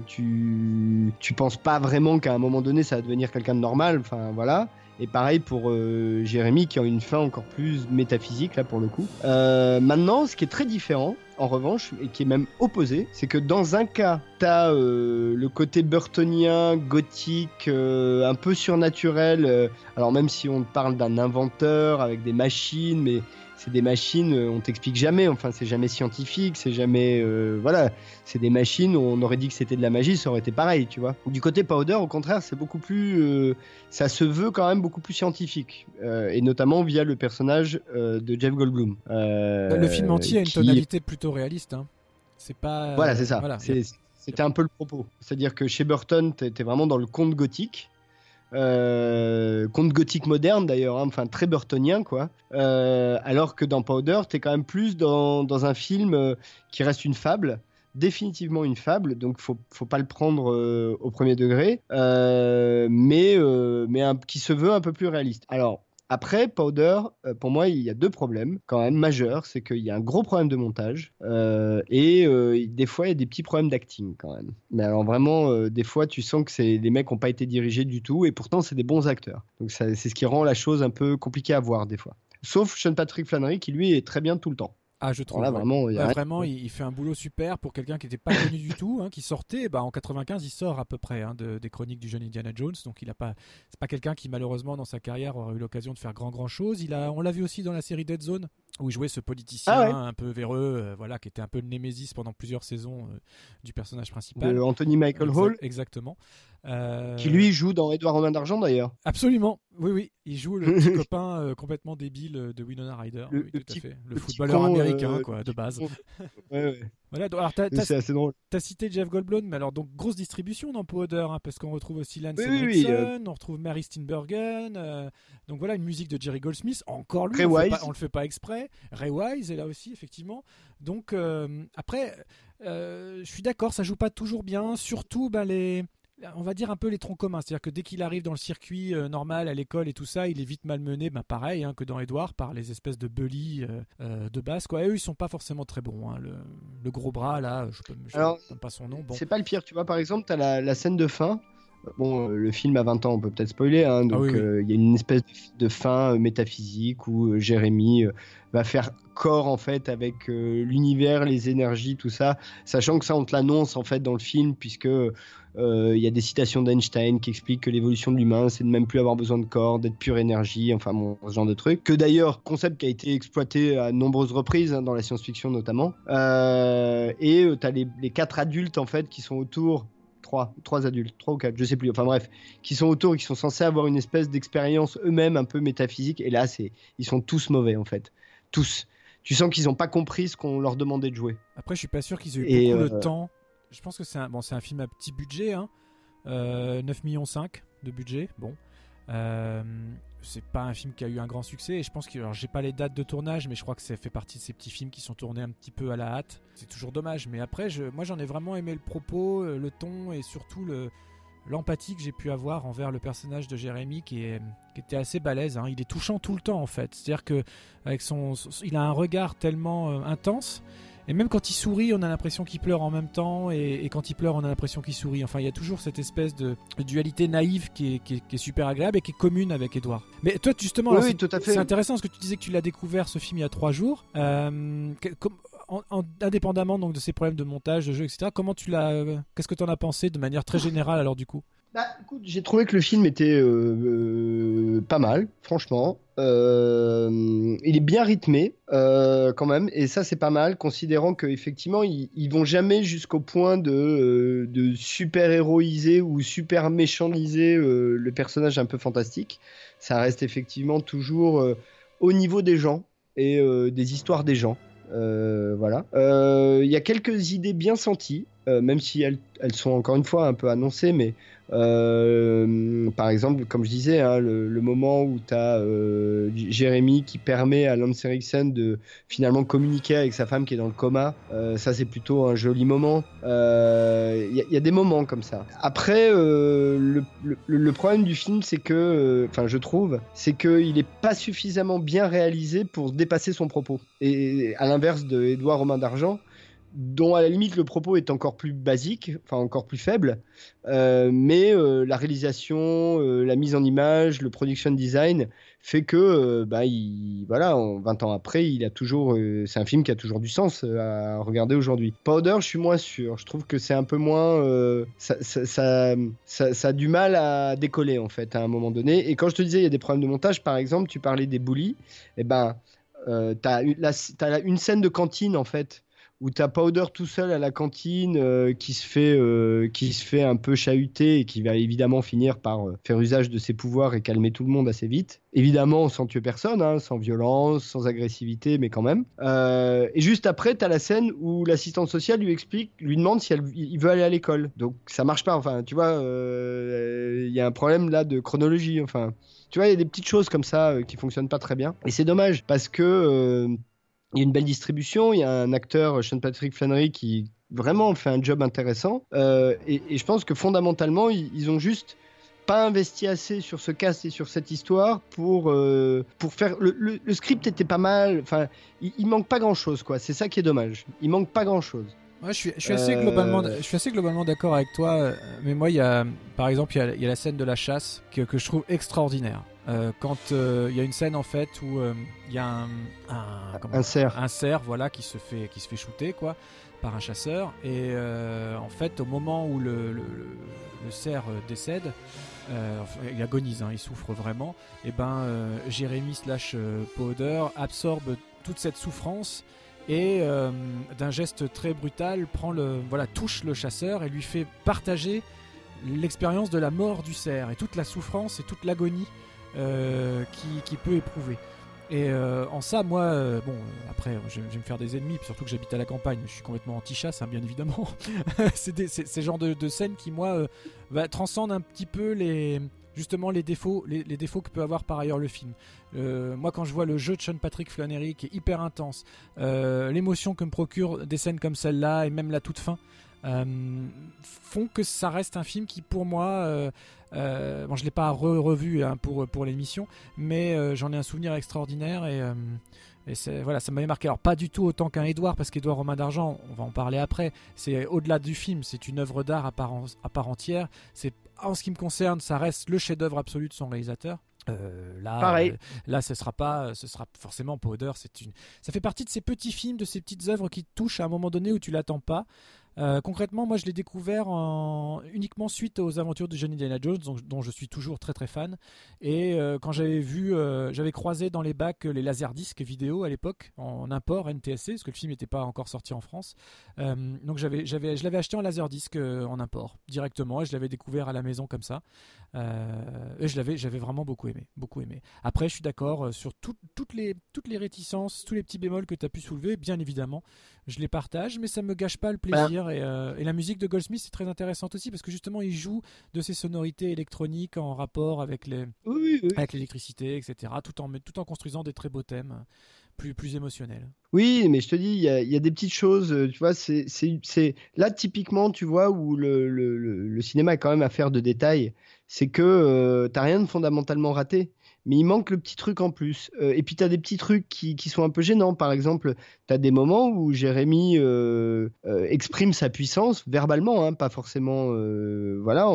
tu, tu penses pas vraiment qu'à un moment donné ça va devenir quelqu'un de normal, enfin voilà. Et pareil pour euh, Jérémy qui a une fin encore plus métaphysique là pour le coup. Euh, maintenant, ce qui est très différent, en revanche, et qui est même opposé, c'est que dans un cas, t'as euh, le côté burtonien, gothique, un peu surnaturel. alors même si on parle d'un inventeur avec des machines, mais c'est des machines, euh, on t'explique jamais, enfin c'est jamais scientifique, c'est jamais, euh, voilà, c'est des machines, on aurait dit que c'était de la magie, ça aurait été pareil, tu vois. Du côté Powder, au contraire, c'est beaucoup plus, euh, ça se veut quand même beaucoup plus scientifique, et notamment via le personnage de Jeff Goldblum. le film entier a une tonalité plutôt réaliste, hein. C'est pas. Voilà, c'est ça. C'était un peu le propos. C'est-à-dire que chez Burton, t'étais vraiment dans le conte gothique. Euh, gothique moderne d'ailleurs, hein, enfin très burtonien quoi. Euh, alors que dans Powder, t'es quand même plus dans, dans un film euh, qui reste une fable, définitivement une fable, donc faut, faut pas le prendre au premier degré, mais, mais qui se veut un peu plus réaliste. Alors après, Powder, euh, pour moi, il y a deux problèmes quand même majeurs. C'est qu'il y a un gros problème de montage euh, et euh, des fois, il y a des petits problèmes d'acting quand même. Mais alors vraiment, des fois, tu sens que c'est des mecs n'ont pas été dirigés du tout et pourtant, c'est des bons acteurs. Donc c'est ce qui rend la chose un peu compliquée à voir des fois. Sauf Sean Patrick Flannery qui lui est très bien tout le temps. Ah, je trouve. vraiment, il, vraiment il, fait un boulot super pour quelqu'un qui n'était pas connu du tout, hein, qui sortait. Bah, en 95, il sort à peu près hein, de, des chroniques du jeune Indiana Jones. Donc, il a pas. C'est pas quelqu'un qui malheureusement dans sa carrière aura eu l'occasion de faire grand grand chose. Il a, on l'a vu aussi dans la série Dead Zone où il jouait ce politicien ah un peu véreux, euh, voilà, qui était un peu le némésis pendant plusieurs saisons euh, du personnage principal. De Anthony Michael Hall. Exactement. Euh, qui lui joue dans Edouard Romain d'Argent d'ailleurs. Absolument, oui, oui. Il joue le petit copain euh, complètement débile de Winona Ryder. Le, oui, tout à fait. le, footballeur américain, quoi, de base. ouais, ouais. Voilà, alors c'est assez drôle. T'as cité Jeff Goldblum, mais alors donc grosse distribution dans Powder, hein, parce qu'on retrouve aussi Lance oui, on retrouve Mary Steenburgen, donc voilà une musique de Jerry Goldsmith, encore lui, on, ne le fait pas exprès. Ray Wise est là aussi effectivement. Donc après, je suis d'accord, ça joue pas toujours bien, surtout bah, les on va dire un peu les troncs communs. C'est-à-dire que dès qu'il arrive dans le circuit euh, normal, à l'école et tout ça, il est vite malmené, ben pareil hein, que dans Edouard, par les espèces de bullies euh, euh, de base. Quoi. Et eux, ils sont pas forcément très bons. Hein. Le, gros bras, là, je ne sais pas son nom. Bon. C'est pas le pire, tu vois. Par exemple, tu as la, la, scène de fin. Bon, le film a 20 ans, on peut peut-être spoiler. Hein, ah donc, il y a une espèce de fin métaphysique où Jérémy va faire corps en fait avec l'univers, les énergies, tout ça, sachant que ça on te l'annonce en fait dans le film puisque il y a des citations d'Einstein qui expliquent que l'évolution de l'humain c'est de même plus avoir besoin de corps, d'être pure énergie, enfin bon, ce genre de truc. Que d'ailleurs concept qui a été exploité à nombreuses reprises hein, dans la science-fiction notamment. Euh, et tu as les, les quatre adultes en fait qui sont autour trois, trois adultes, trois ou quatre, je sais plus, enfin bref, qui sont autour et qui sont censés avoir une espèce d'expérience eux-mêmes un peu métaphysique. Et là, c'est, ils sont tous mauvais en fait, tous. Tu sens qu'ils n'ont pas compris ce qu'on leur demandait de jouer. Après, je suis pas sûr qu'ils aient eu beaucoup euh, temps. Je pense que c'est un, bon, c'est un film à petit budget, hein. 9 euh, millions 5 de budget. Bon, euh, c'est pas un film qui a eu un grand succès et je pense que alors j'ai pas les dates de tournage mais je crois que ça fait partie de ces petits films qui sont tournés un petit peu à la hâte c'est toujours dommage mais après je, moi j'en ai vraiment aimé le propos le ton et surtout le l'empathie que j'ai pu avoir envers le personnage de Jérémy qui, est, qui était assez balèze. Hein. Il est touchant tout le temps en fait. C'est-à-dire que avec son, il a un regard tellement euh, intense. Et même quand il sourit, on a l'impression qu'il pleure en même temps, et, quand il pleure, on a l'impression qu'il sourit. Enfin, il y a toujours cette espèce de, dualité naïve qui est, qui, est, super agréable et qui est commune avec Edouard. Mais toi, justement, c'est intéressant parce que tu disais que tu l'as découvert ce film il y a trois jours. Euh, indépendamment donc de ces problèmes de montage, de jeu, etc. Comment tu l'as euh, Qu'est-ce que tu en as pensé de manière très générale alors du coup? Bah, écoute, j'ai trouvé que le film était euh, euh, pas mal, franchement. Il est bien rythmé quand même, et ça c'est pas mal, considérant qu'effectivement ils, vont jamais jusqu'au point de, de super héroïser ou super méchantiser le personnage un peu fantastique. Ça reste effectivement toujours au niveau des gens et des histoires des gens. Euh, voilà. Euh, il y a quelques idées bien senties, euh, même si elles, sont encore une fois un peu annoncées, mais euh, par exemple, comme je disais, hein, le, moment où tu as euh, Jérémy qui permet à Lance Erickson de finalement communiquer avec sa femme qui est dans le coma, euh, ça c'est plutôt un joli moment. Il y, a des moments comme ça. Après, le, le, problème du film, c'est que, enfin, je trouve, c'est qu'il n'est pas suffisamment bien réalisé pour dépasser son propos. Et à l'inverse de Édouard Romain d'Argent, dont à la limite le propos est encore plus basique, enfin encore plus faible, euh, mais euh, la réalisation, euh, la mise en image, le production design fait que, bah, il, voilà, 20 ans après, il a toujours, c'est un film qui a toujours du sens à regarder aujourd'hui. Powder, je suis moins sûr. Je trouve que c'est un peu moins, ça ça, ça, a du mal à décoller en fait à un moment donné. Et quand je te disais il y a des problèmes de montage, par exemple, tu parlais des bullies, et eh ben, t'as as une scène de cantine en fait où t'as Powder tout seul à la cantine euh, qui se fait euh, qui se fait un peu chahuter et qui va évidemment finir par euh, faire usage de ses pouvoirs et calmer tout le monde assez vite. Évidemment sans tuer personne, hein, sans violence, sans agressivité, mais quand même. et juste après, t'as la scène où l'assistante sociale lui explique, lui demande si elle, il veut aller à l'école. Donc ça marche pas. Enfin, tu vois, il y a un problème là de chronologie. Enfin, tu vois, il y a des petites choses comme ça qui fonctionnent pas très bien. Et c'est dommage parce que il y a une belle distribution, il y a un acteur, Sean Patrick Flannery, qui vraiment fait un job intéressant. Euh, et, je pense que fondamentalement, ils, ont juste pas investi assez sur ce cast et sur cette histoire pour, euh, pour faire. Le, script était pas mal. Enfin, il, manque pas grand chose, quoi. C'est ça qui est dommage. Il manque pas grand chose. Moi, je suis, je suis assez globalement, euh, je suis assez globalement d'accord avec toi. Mais moi, il y a, par exemple, il y a, il y a la scène de la chasse que, que je trouve extraordinaire. Euh, quand euh, il y a une scène en fait où euh, il y a un, un, cerf. un cerf voilà qui se fait qui se fait shooter quoi par un chasseur et en fait au moment où le, le, le, cerf décède il agonise hein, il souffre vraiment et ben Jérémy slash Powder absorbe toute cette souffrance et d'un geste très brutal prend le voilà touche le chasseur et lui fait partager l'expérience de la mort du cerf et toute la souffrance et toute l'agonie qu'il peut éprouver. Et en ça, moi, bon, après, je, vais me faire des ennemis, surtout que j'habite à la campagne, je suis complètement anti-chasse, hein, bien évidemment. c'est ce genre de, de scène qui, moi, va transcende un petit peu les, justement les défauts, les, défauts que peut avoir par ailleurs le film. Euh, moi, quand je vois le jeu de Sean Patrick Flannery qui est hyper intense, euh, l'émotion que me procure des scènes comme celle-là et même la toute fin. Euh, font que ça reste un film qui pour moi bon je l'ai pas revu hein, pour, pour l'émission mais j'en ai un souvenir extraordinaire et, et voilà, ça m'avait marqué. Alors, pas du tout autant qu'un Edouard, parce qu'Edouard Romain d'Argent, on va en parler après, c'est au-delà du film, c'est une œuvre d'art à part, à part entière. C'est en ce qui me concerne, ça reste le chef-d'œuvre absolu de son réalisateur. Euh, là, Pareil. Euh, là, ce sera pas, ce sera forcément pas Odeur. C'est une, ça fait partie de ces petits films, de ces petites œuvres qui te touchent à un moment donné où tu l'attends pas. Euh, concrètement, moi je l'ai découvert uniquement suite aux aventures de Johnny Indiana Jones, dont, je suis toujours très très fan. Et euh, quand j'avais vu, euh, j'avais croisé dans les bacs les laserdiscs vidéo à l'époque, en import NTSC, parce que le film n'était pas encore sorti en France. donc j'avais, j'avais, je l'avais acheté en laserdisc en import directement, et je l'avais découvert à la maison comme ça. et je l'avais, j'avais vraiment beaucoup aimé, beaucoup aimé. Après, je suis d'accord sur toutes, les, toutes les réticences, tous les petits bémols que tu as pu soulever, bien évidemment je les partage, mais ça me gâche pas le plaisir. Euh, et, la musique de Goldsmith c'est très intéressante aussi parce que justement il joue de ces sonorités électroniques en rapport avec les, avec l'électricité, etc. Tout en tout en construisant des très beaux thèmes plus plus émotionnels. Oui, mais je te dis, il y, a des petites choses, euh, tu vois, c'est là typiquement, tu vois, où le, le, le, cinéma est quand même affaire de détails, c'est que euh, tu n'as rien de fondamentalement raté mais il manque le petit truc en plus. Euh, et puis tu as des petits trucs qui, qui, sont un peu gênants. Par exemple, tu as des moments où Jérémy euh, euh, exprime sa puissance verbalement, hein, pas forcément. voilà,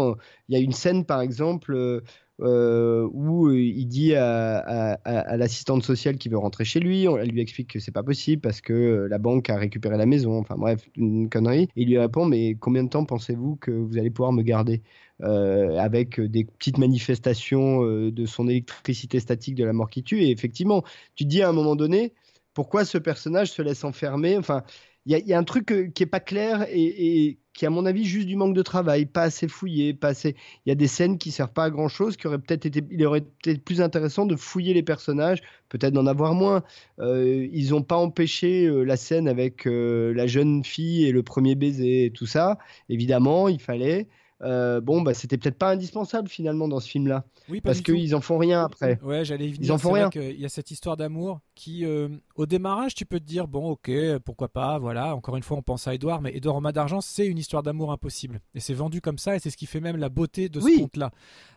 il y a une scène par exemple. Où il dit à, l'assistante sociale qui veut rentrer chez lui, elle lui explique que c'est pas possible parce que la banque a récupéré la maison, enfin bref, une connerie. Et il lui répond mais combien de temps pensez-vous que vous allez pouvoir me garder? Euh, avec des petites manifestations euh, de son électricité statique de la mort qui tue. Et effectivement, tu dis à un moment donné, pourquoi ce personnage se laisse enfermer? Enfin, il y, a un truc euh, qui est pas clair et, qui, à mon avis, juste du manque de travail, pas assez fouillé, pas assez. Il y a des scènes qui servent pas à grand chose, qui aurait peut-être été, il aurait été plus intéressant de fouiller les personnages, peut-être d'en avoir moins. ils n'ont pas empêché la scène avec la jeune fille et le premier baiser et tout ça. Évidemment, il fallait. Euh, bon, bah, c'était peut-être pas indispensable finalement dans ce film-là. Oui, parce qu'ils en font rien après. Ouais, j'allais Ils en font rien. Il y a cette histoire d'amour qui, euh, au démarrage, tu peux te dire bon, ok, pourquoi pas, voilà. Encore une fois, on pense à Edouard, mais Edouard en d'argent, c'est une histoire d'amour impossible. Et c'est vendu comme ça, et c'est ce qui fait même la beauté de ce conte-là.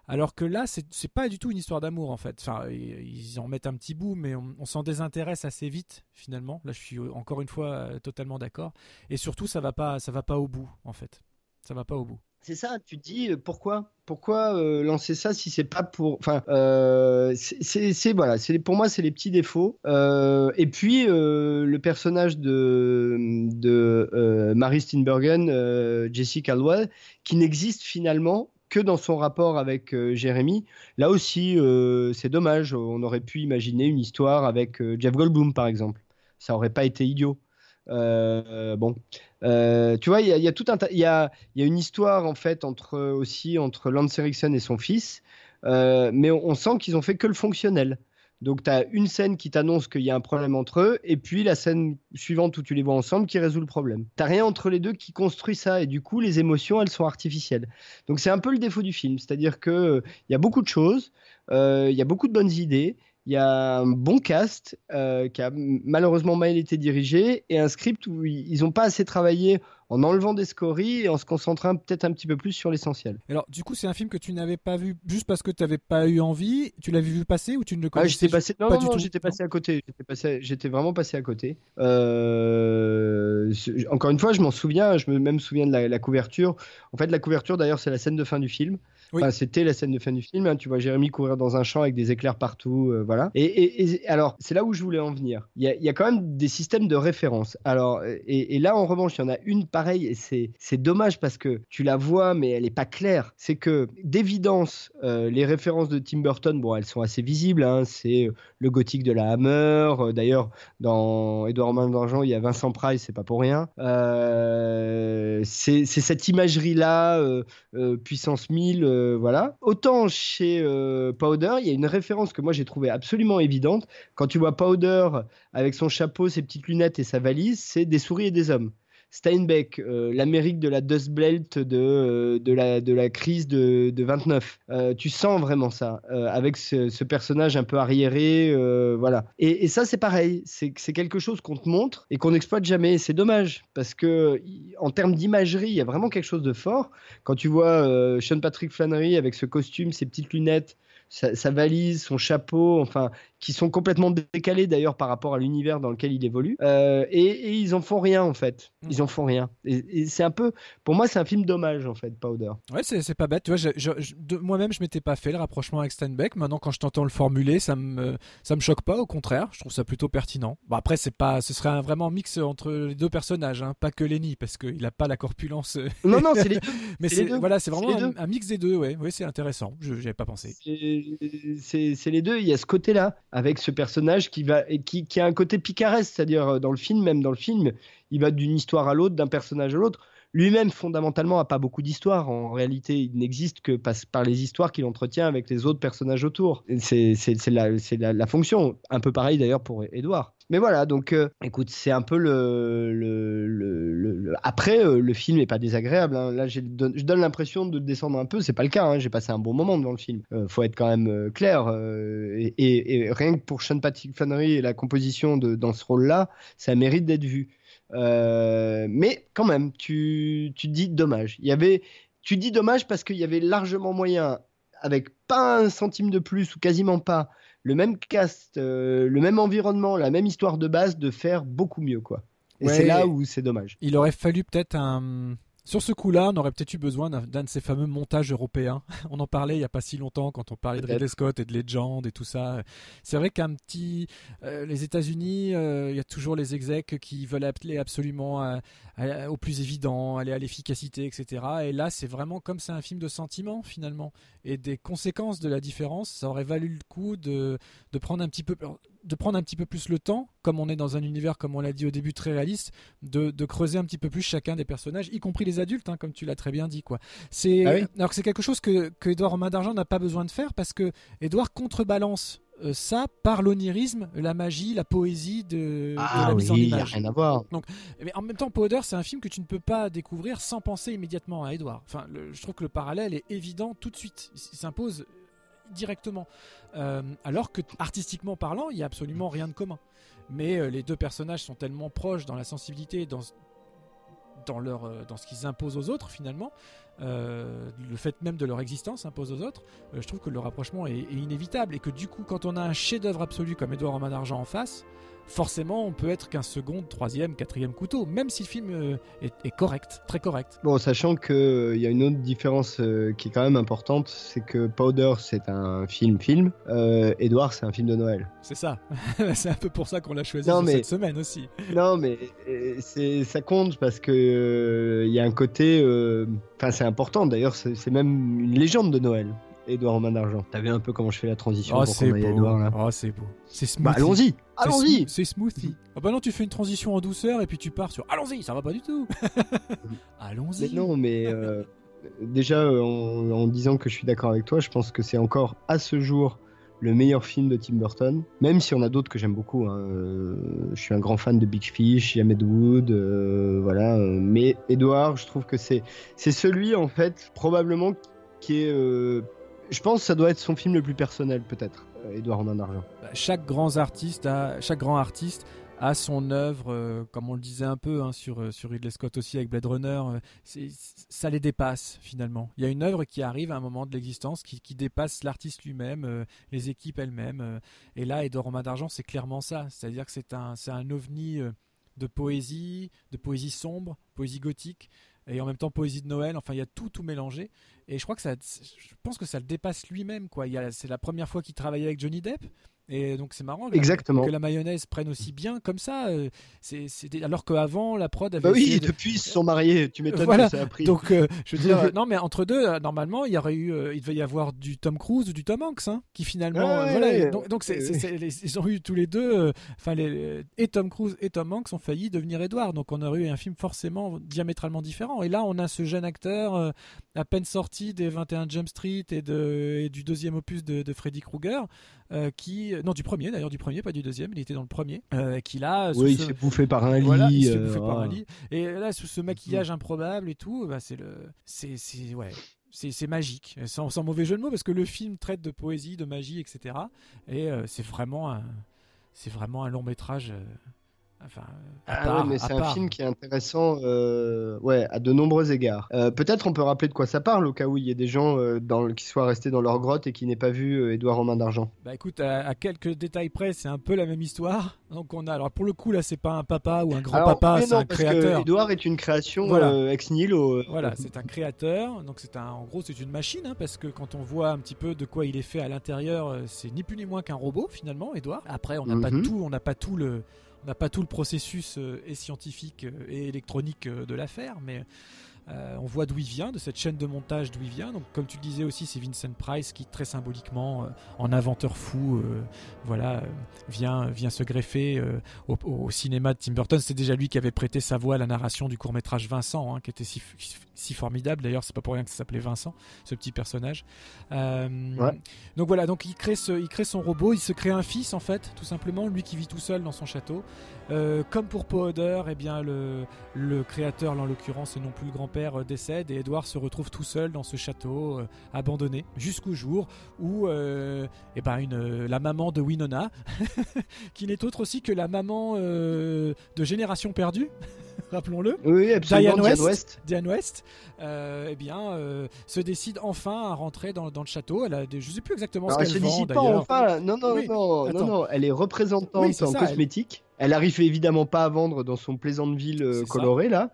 Alors que là, c'est pas du tout une histoire d'amour en fait. Enfin, ils en mettent un petit bout, mais on, s'en désintéresse assez vite finalement. Là, je suis encore une fois euh, totalement d'accord. Et surtout, ça va pas, ça va pas au bout en fait. Ça va pas au bout. C'est ça, tu te dis euh, pourquoi pourquoi euh, lancer ça si c'est pas pour enfin euh, c'est voilà c'est pour moi c'est les petits défauts. Et puis le personnage de de Mary Steenburgen Jessica Caldwell qui n'existe finalement que dans son rapport avec Jérémy là aussi c'est dommage. On aurait pu imaginer une histoire avec Jeff Goldblum par exemple. Ça aurait pas été idiot bon, euh, tu vois, il y, a tout un, y y a, une histoire en fait entre aussi entre Lance Erickson et son fils, euh, mais on, sent qu'ils ont fait que le fonctionnel. Donc tu as une scène qui t'annonce qu'il y a un problème entre eux, et puis la scène suivante où tu les vois ensemble qui résout le problème. T'as rien entre les deux qui construit ça, et du coup les émotions elles sont artificielles. Donc c'est un peu le défaut du film, c'est-à-dire que il y a beaucoup de choses, il y a beaucoup de bonnes idées, il y a un bon cast euh, qui a malheureusement mal été dirigé et un script où ils n'ont pas assez travaillé en enlevant des scories et en se concentrant peut-être un petit peu plus sur l'essentiel. Alors, du coup, c'est un film que tu n'avais pas vu juste parce que tu n'avais pas eu envie Tu l'avais vu passer ou tu ne le ah, connaissais ah, passé... Non, pas non, j'étais passé à côté. J'étais vraiment passé à côté. Euh, encore une fois, je m'en souviens. Je me même souviens de la, couverture. En fait, la couverture, d'ailleurs, c'est la scène de fin du film. C'était la scène de fin du film. Hein. tu vois Jérémy courir dans un champ avec des éclairs partout, euh, voilà. Et, alors, c'est là où je voulais en venir. Il y, a, quand même des systèmes de référence. Alors, et, là, en revanche, il y en a une pareille et c'est dommage parce que tu la vois, mais elle n'est pas claire. C'est que d'évidence, euh, les références de Tim Burton, bon, elles sont assez visibles. Hein. c'est le gothique de la Hammer. D'ailleurs, dans Edouard Main d'Argent, il y a Vincent Price, c'est pas pour rien. c'est cette imagerie-là, puissance 1000 euh, voilà. Autant chez euh, Powder, il y a une référence que moi j'ai trouvé absolument évidente. Quand tu vois Powder avec son chapeau, ses petites lunettes et sa valise, c'est des souris et des hommes. Steinbeck, euh, l'Amérique de la Dust Belt de, euh, de, la, de la crise de, de 29. Euh, tu sens vraiment ça, avec ce, personnage un peu arriéré. voilà. Et, ça, c'est pareil. C'est quelque chose qu'on te montre et qu'on n'exploite jamais. C'est dommage, parce que en termes d'imagerie, il y a vraiment quelque chose de fort. Quand tu vois Sean Patrick Flannery avec ce costume, ses petites lunettes, sa, valise, son chapeau, enfin, qui sont complètement décalés d'ailleurs par rapport à l'univers dans lequel il évolue. Euh, et, ils en font rien en fait. Mm. Ils en font rien. Et, c'est un peu, pour moi, c'est un film dommage en fait, Powder. Ouais, c'est pas bête. Tu vois, moi-même, je m'étais pas fait le rapprochement avec Steinbeck. Maintenant, quand je t'entends le formuler, ça me, ça me choque pas. Au contraire, je trouve ça plutôt pertinent. Bon, après, c'est pas, ce serait un vraiment mix entre les deux personnages, hein, pas que Lenny, parce qu'il a pas la corpulence. Euh, non, non, c'est les deux. Mais c'est voilà, c'est vraiment un, mix des deux. Ouais, ouais, c'est intéressant. Je avais pas pensé. C'est les deux. Il y a ce côté-là avec ce personnage qui, va, qui, a un côté picaresque, c'est-à-dire euh, dans le film, même dans le film, il va d'une histoire à l'autre, d'un personnage à l'autre. Lui-même, fondamentalement, n'a pas beaucoup d'histoire. En réalité, il n'existe que par, les histoires qu'il entretient avec les autres personnages autour. C'est la, la, la, fonction. Un peu pareil d'ailleurs pour Edouard. Mais voilà, donc euh, écoute, c'est un peu le. le, le, Après, euh, le film n'est pas désagréable. Hein. Là, je donne l'impression de descendre un peu. C'est pas le cas. Hein. J'ai passé un bon moment devant le film. Euh, faut être quand même clair. Et, et, rien que pour Sean Patrick Flannery et la composition de, dans ce rôle-là, ça mérite d'être vu. mais quand même, tu, tu dis dommage. Il y avait, tu dis dommage parce qu'il y avait largement moyen, avec pas un centime de plus ou quasiment pas, le même cast, euh, le même environnement, la même histoire de base, de faire beaucoup mieux, quoi. Et c'est là où c'est dommage. Il aurait fallu peut-être un, sur ce coup-là, on aurait peut-être eu besoin d'un de ces fameux montages européens. On en parlait il n'y a pas si longtemps quand on parlait de Ridley Scott et de Legend et tout ça. C'est vrai qu'un petit, euh, les États-Unis, euh, il y a toujours les execs qui veulent appeler absolument au plus évident, aller à l'efficacité, etc. Et là, c'est vraiment comme c'est un film de sentiment finalement et des conséquences de la différence. Ça aurait valu le coup de, de prendre un petit peu de prendre un petit peu plus le temps, comme on est dans un univers, comme on l'a dit au début, très réaliste, de, creuser un petit peu plus chacun des personnages, y compris les adultes, hein, comme tu l'as très bien dit. Quoi. C'est, ah Alors que c'est quelque chose que, que Edouard en main d'argent n'a pas besoin de faire parce que Edouard contrebalance euh, ça par l'onirisme, la magie, la poésie de, ah la mise en image. rien à voir. Donc, mais en même temps, Powder, c'est un film que tu ne peux pas découvrir sans penser immédiatement à Edouard. Enfin, je trouve que le parallèle est évident tout de suite. Il s'impose directement. Euh, alors que artistiquement parlant, il n'y a absolument rien de commun. Mais euh, les deux personnages sont tellement proches dans la sensibilité, dans, dans, leur, euh, dans ce qu'ils imposent aux autres finalement, le fait même de leur existence impose aux autres, je trouve que le rapprochement est, inévitable et que du coup quand on a un chef-d'œuvre absolu comme Edouard en main d'argent en face, forcément on peut être qu'un second, troisième, quatrième couteau, même si le film euh, est, correct, très correct. Bon, sachant qu'il euh, il y a une autre différence euh, qui est quand même importante, c'est que Powder c'est un film-film, Edouard c'est un film de Noël. C'est ça, c'est un peu pour ça qu'on l'a choisi cette semaine aussi. non mais ça compte parce que il y a un côté, enfin c'est important d'ailleurs, c'est même une légende de Noël. Edouard en main d'argent. T'as vu un peu comment je fais la transition oh, c'est beau. Edouard Oh, c'est beau. C'est bah, allons-y. Allons-y. C'est smoothie. Ah bah non, tu fais une transition en douceur et puis tu pars sur allons-y, ça va pas du tout. allons-y. non, mais euh, déjà euh, en, disant que je suis d'accord avec toi, je pense que c'est encore à ce jour le meilleur film de Tim Burton, même si on a d'autres que j'aime beaucoup. Hein. Euh, je suis un grand fan de Big Fish, Yamed Wood, voilà. Mais Edouard, je trouve que c'est c'est celui en fait probablement qui est je pense que ça doit être son film le plus personnel, peut-être, Edouard en un argent. Bah, chaque grand artiste a, chaque grand artiste a son œuvre, euh, comme on le disait un peu hein, sur, euh, sur Ridley Scott aussi avec Blade Runner, euh, ça les dépasse finalement. Il y a une œuvre qui arrive à un moment de l'existence qui, dépasse l'artiste lui-même, les équipes elles-mêmes. et là, Edouard en main d'argent, c'est clairement ça. C'est-à-dire que c'est un, un ovni de poésie, de poésie sombre, poésie gothique, et en même temps poésie de Noël. Enfin, il y a tout, tout mélangé. Et je crois que ça, je pense que ça le dépasse lui-même, quoi. C'est la première fois qu'il travaille avec Johnny Depp. Et donc c'est marrant Exactement. que la mayonnaise prenne aussi bien comme ça. Euh, c'est, alors qu'avant la prod avait. Bah oui, depuis ils se sont mariés. Tu m'étonnes que ça a pris. Donc euh, je veux dire, non mais entre deux, euh, normalement il y aurait eu, il devait y avoir du Tom Cruise ou du Tom Hanks, hein, qui finalement, voilà. donc, ils ont eu tous les deux, enfin et Tom Cruise et Tom Hanks ont failli devenir Edward. Donc on aurait eu un film forcément diamétralement différent. Et là on a ce jeune acteur à peine sorti des 21 Jump Street et, de, et du deuxième opus de, de Freddy Krueger, qui non du premier d'ailleurs du premier pas du deuxième il était dans le premier euh, qu'il a oui il s'est bouffé par un lit il s'est bouffé par un lit. Et là sous ce maquillage improbable et tout bah, c'est le c'est ouais c'est magique, sans, sans, mauvais jeu de mots, parce que le film traite de poésie, de magie, etc. Et euh, c'est vraiment un, c'est vraiment un long métrage euh, Enfin, ah mais c'est un film qui est intéressant euh, ouais, à de nombreux égards. Euh, peut-être on peut rappeler de quoi ça parle au cas où il y ait des gens euh, dans, qui soient restés dans leur grotte et qui n'aient pas vu Édouard Romain d'Argent. Bah écoute, à, quelques détails près, c'est un peu la même histoire. Donc on a, alors pour le coup là, c'est pas un papa ou un grand-papa, c'est un créateur. Édouard est une création ex nihilo. Voilà, c'est un créateur. Donc c'est un, en gros, c'est une machine hein, parce que quand on voit un petit peu de quoi il est fait à l'intérieur, c'est ni plus ni moins qu'un robot finalement, Édouard. Après, on n'a pas mhm. tout, on n'a pas tout le n'a pas tout le processus euh, et scientifique euh, et électronique euh, de l'affaire, mais on voit d'où il vient, de cette chaîne de montage d'où il vient. Donc, comme tu le disais aussi, c'est Vincent Price qui, très symboliquement, en inventeur fou, voilà, vient, vient se greffer au, cinéma de Tim Burton. C'est déjà lui qui avait prêté sa voix à la narration du court métrage Vincent, hein, qui était si, si formidable. D'ailleurs, c'est pas pour rien que ça s'appelait Vincent, ce petit personnage. Euh, donc voilà, donc il crée, ce, il crée son robot, il se crée un fils en fait, tout simplement, lui qui vit tout seul dans son château. Euh, comme pour Powder, eh bien le, le créateur, en l'occurrence, et non plus le grand-père, euh, décède et Edward se retrouve tout seul dans ce château abandonné jusqu'au jour où eh ben la maman de Winona, qui n'est autre aussi que la maman de Génération perdue. rappelons-le. Oui, absolument. Diane West, Diane West euh, eh bien, euh, se décide enfin à rentrer dans, dans le château. Elle a je sais plus exactement ce qu'elle vend. décide pas enfin. Non, non, non, non, non, Elle est représentante en cosmétique. Elle... arrive évidemment pas à vendre dans son Plaisante-Ville euh, coloré là.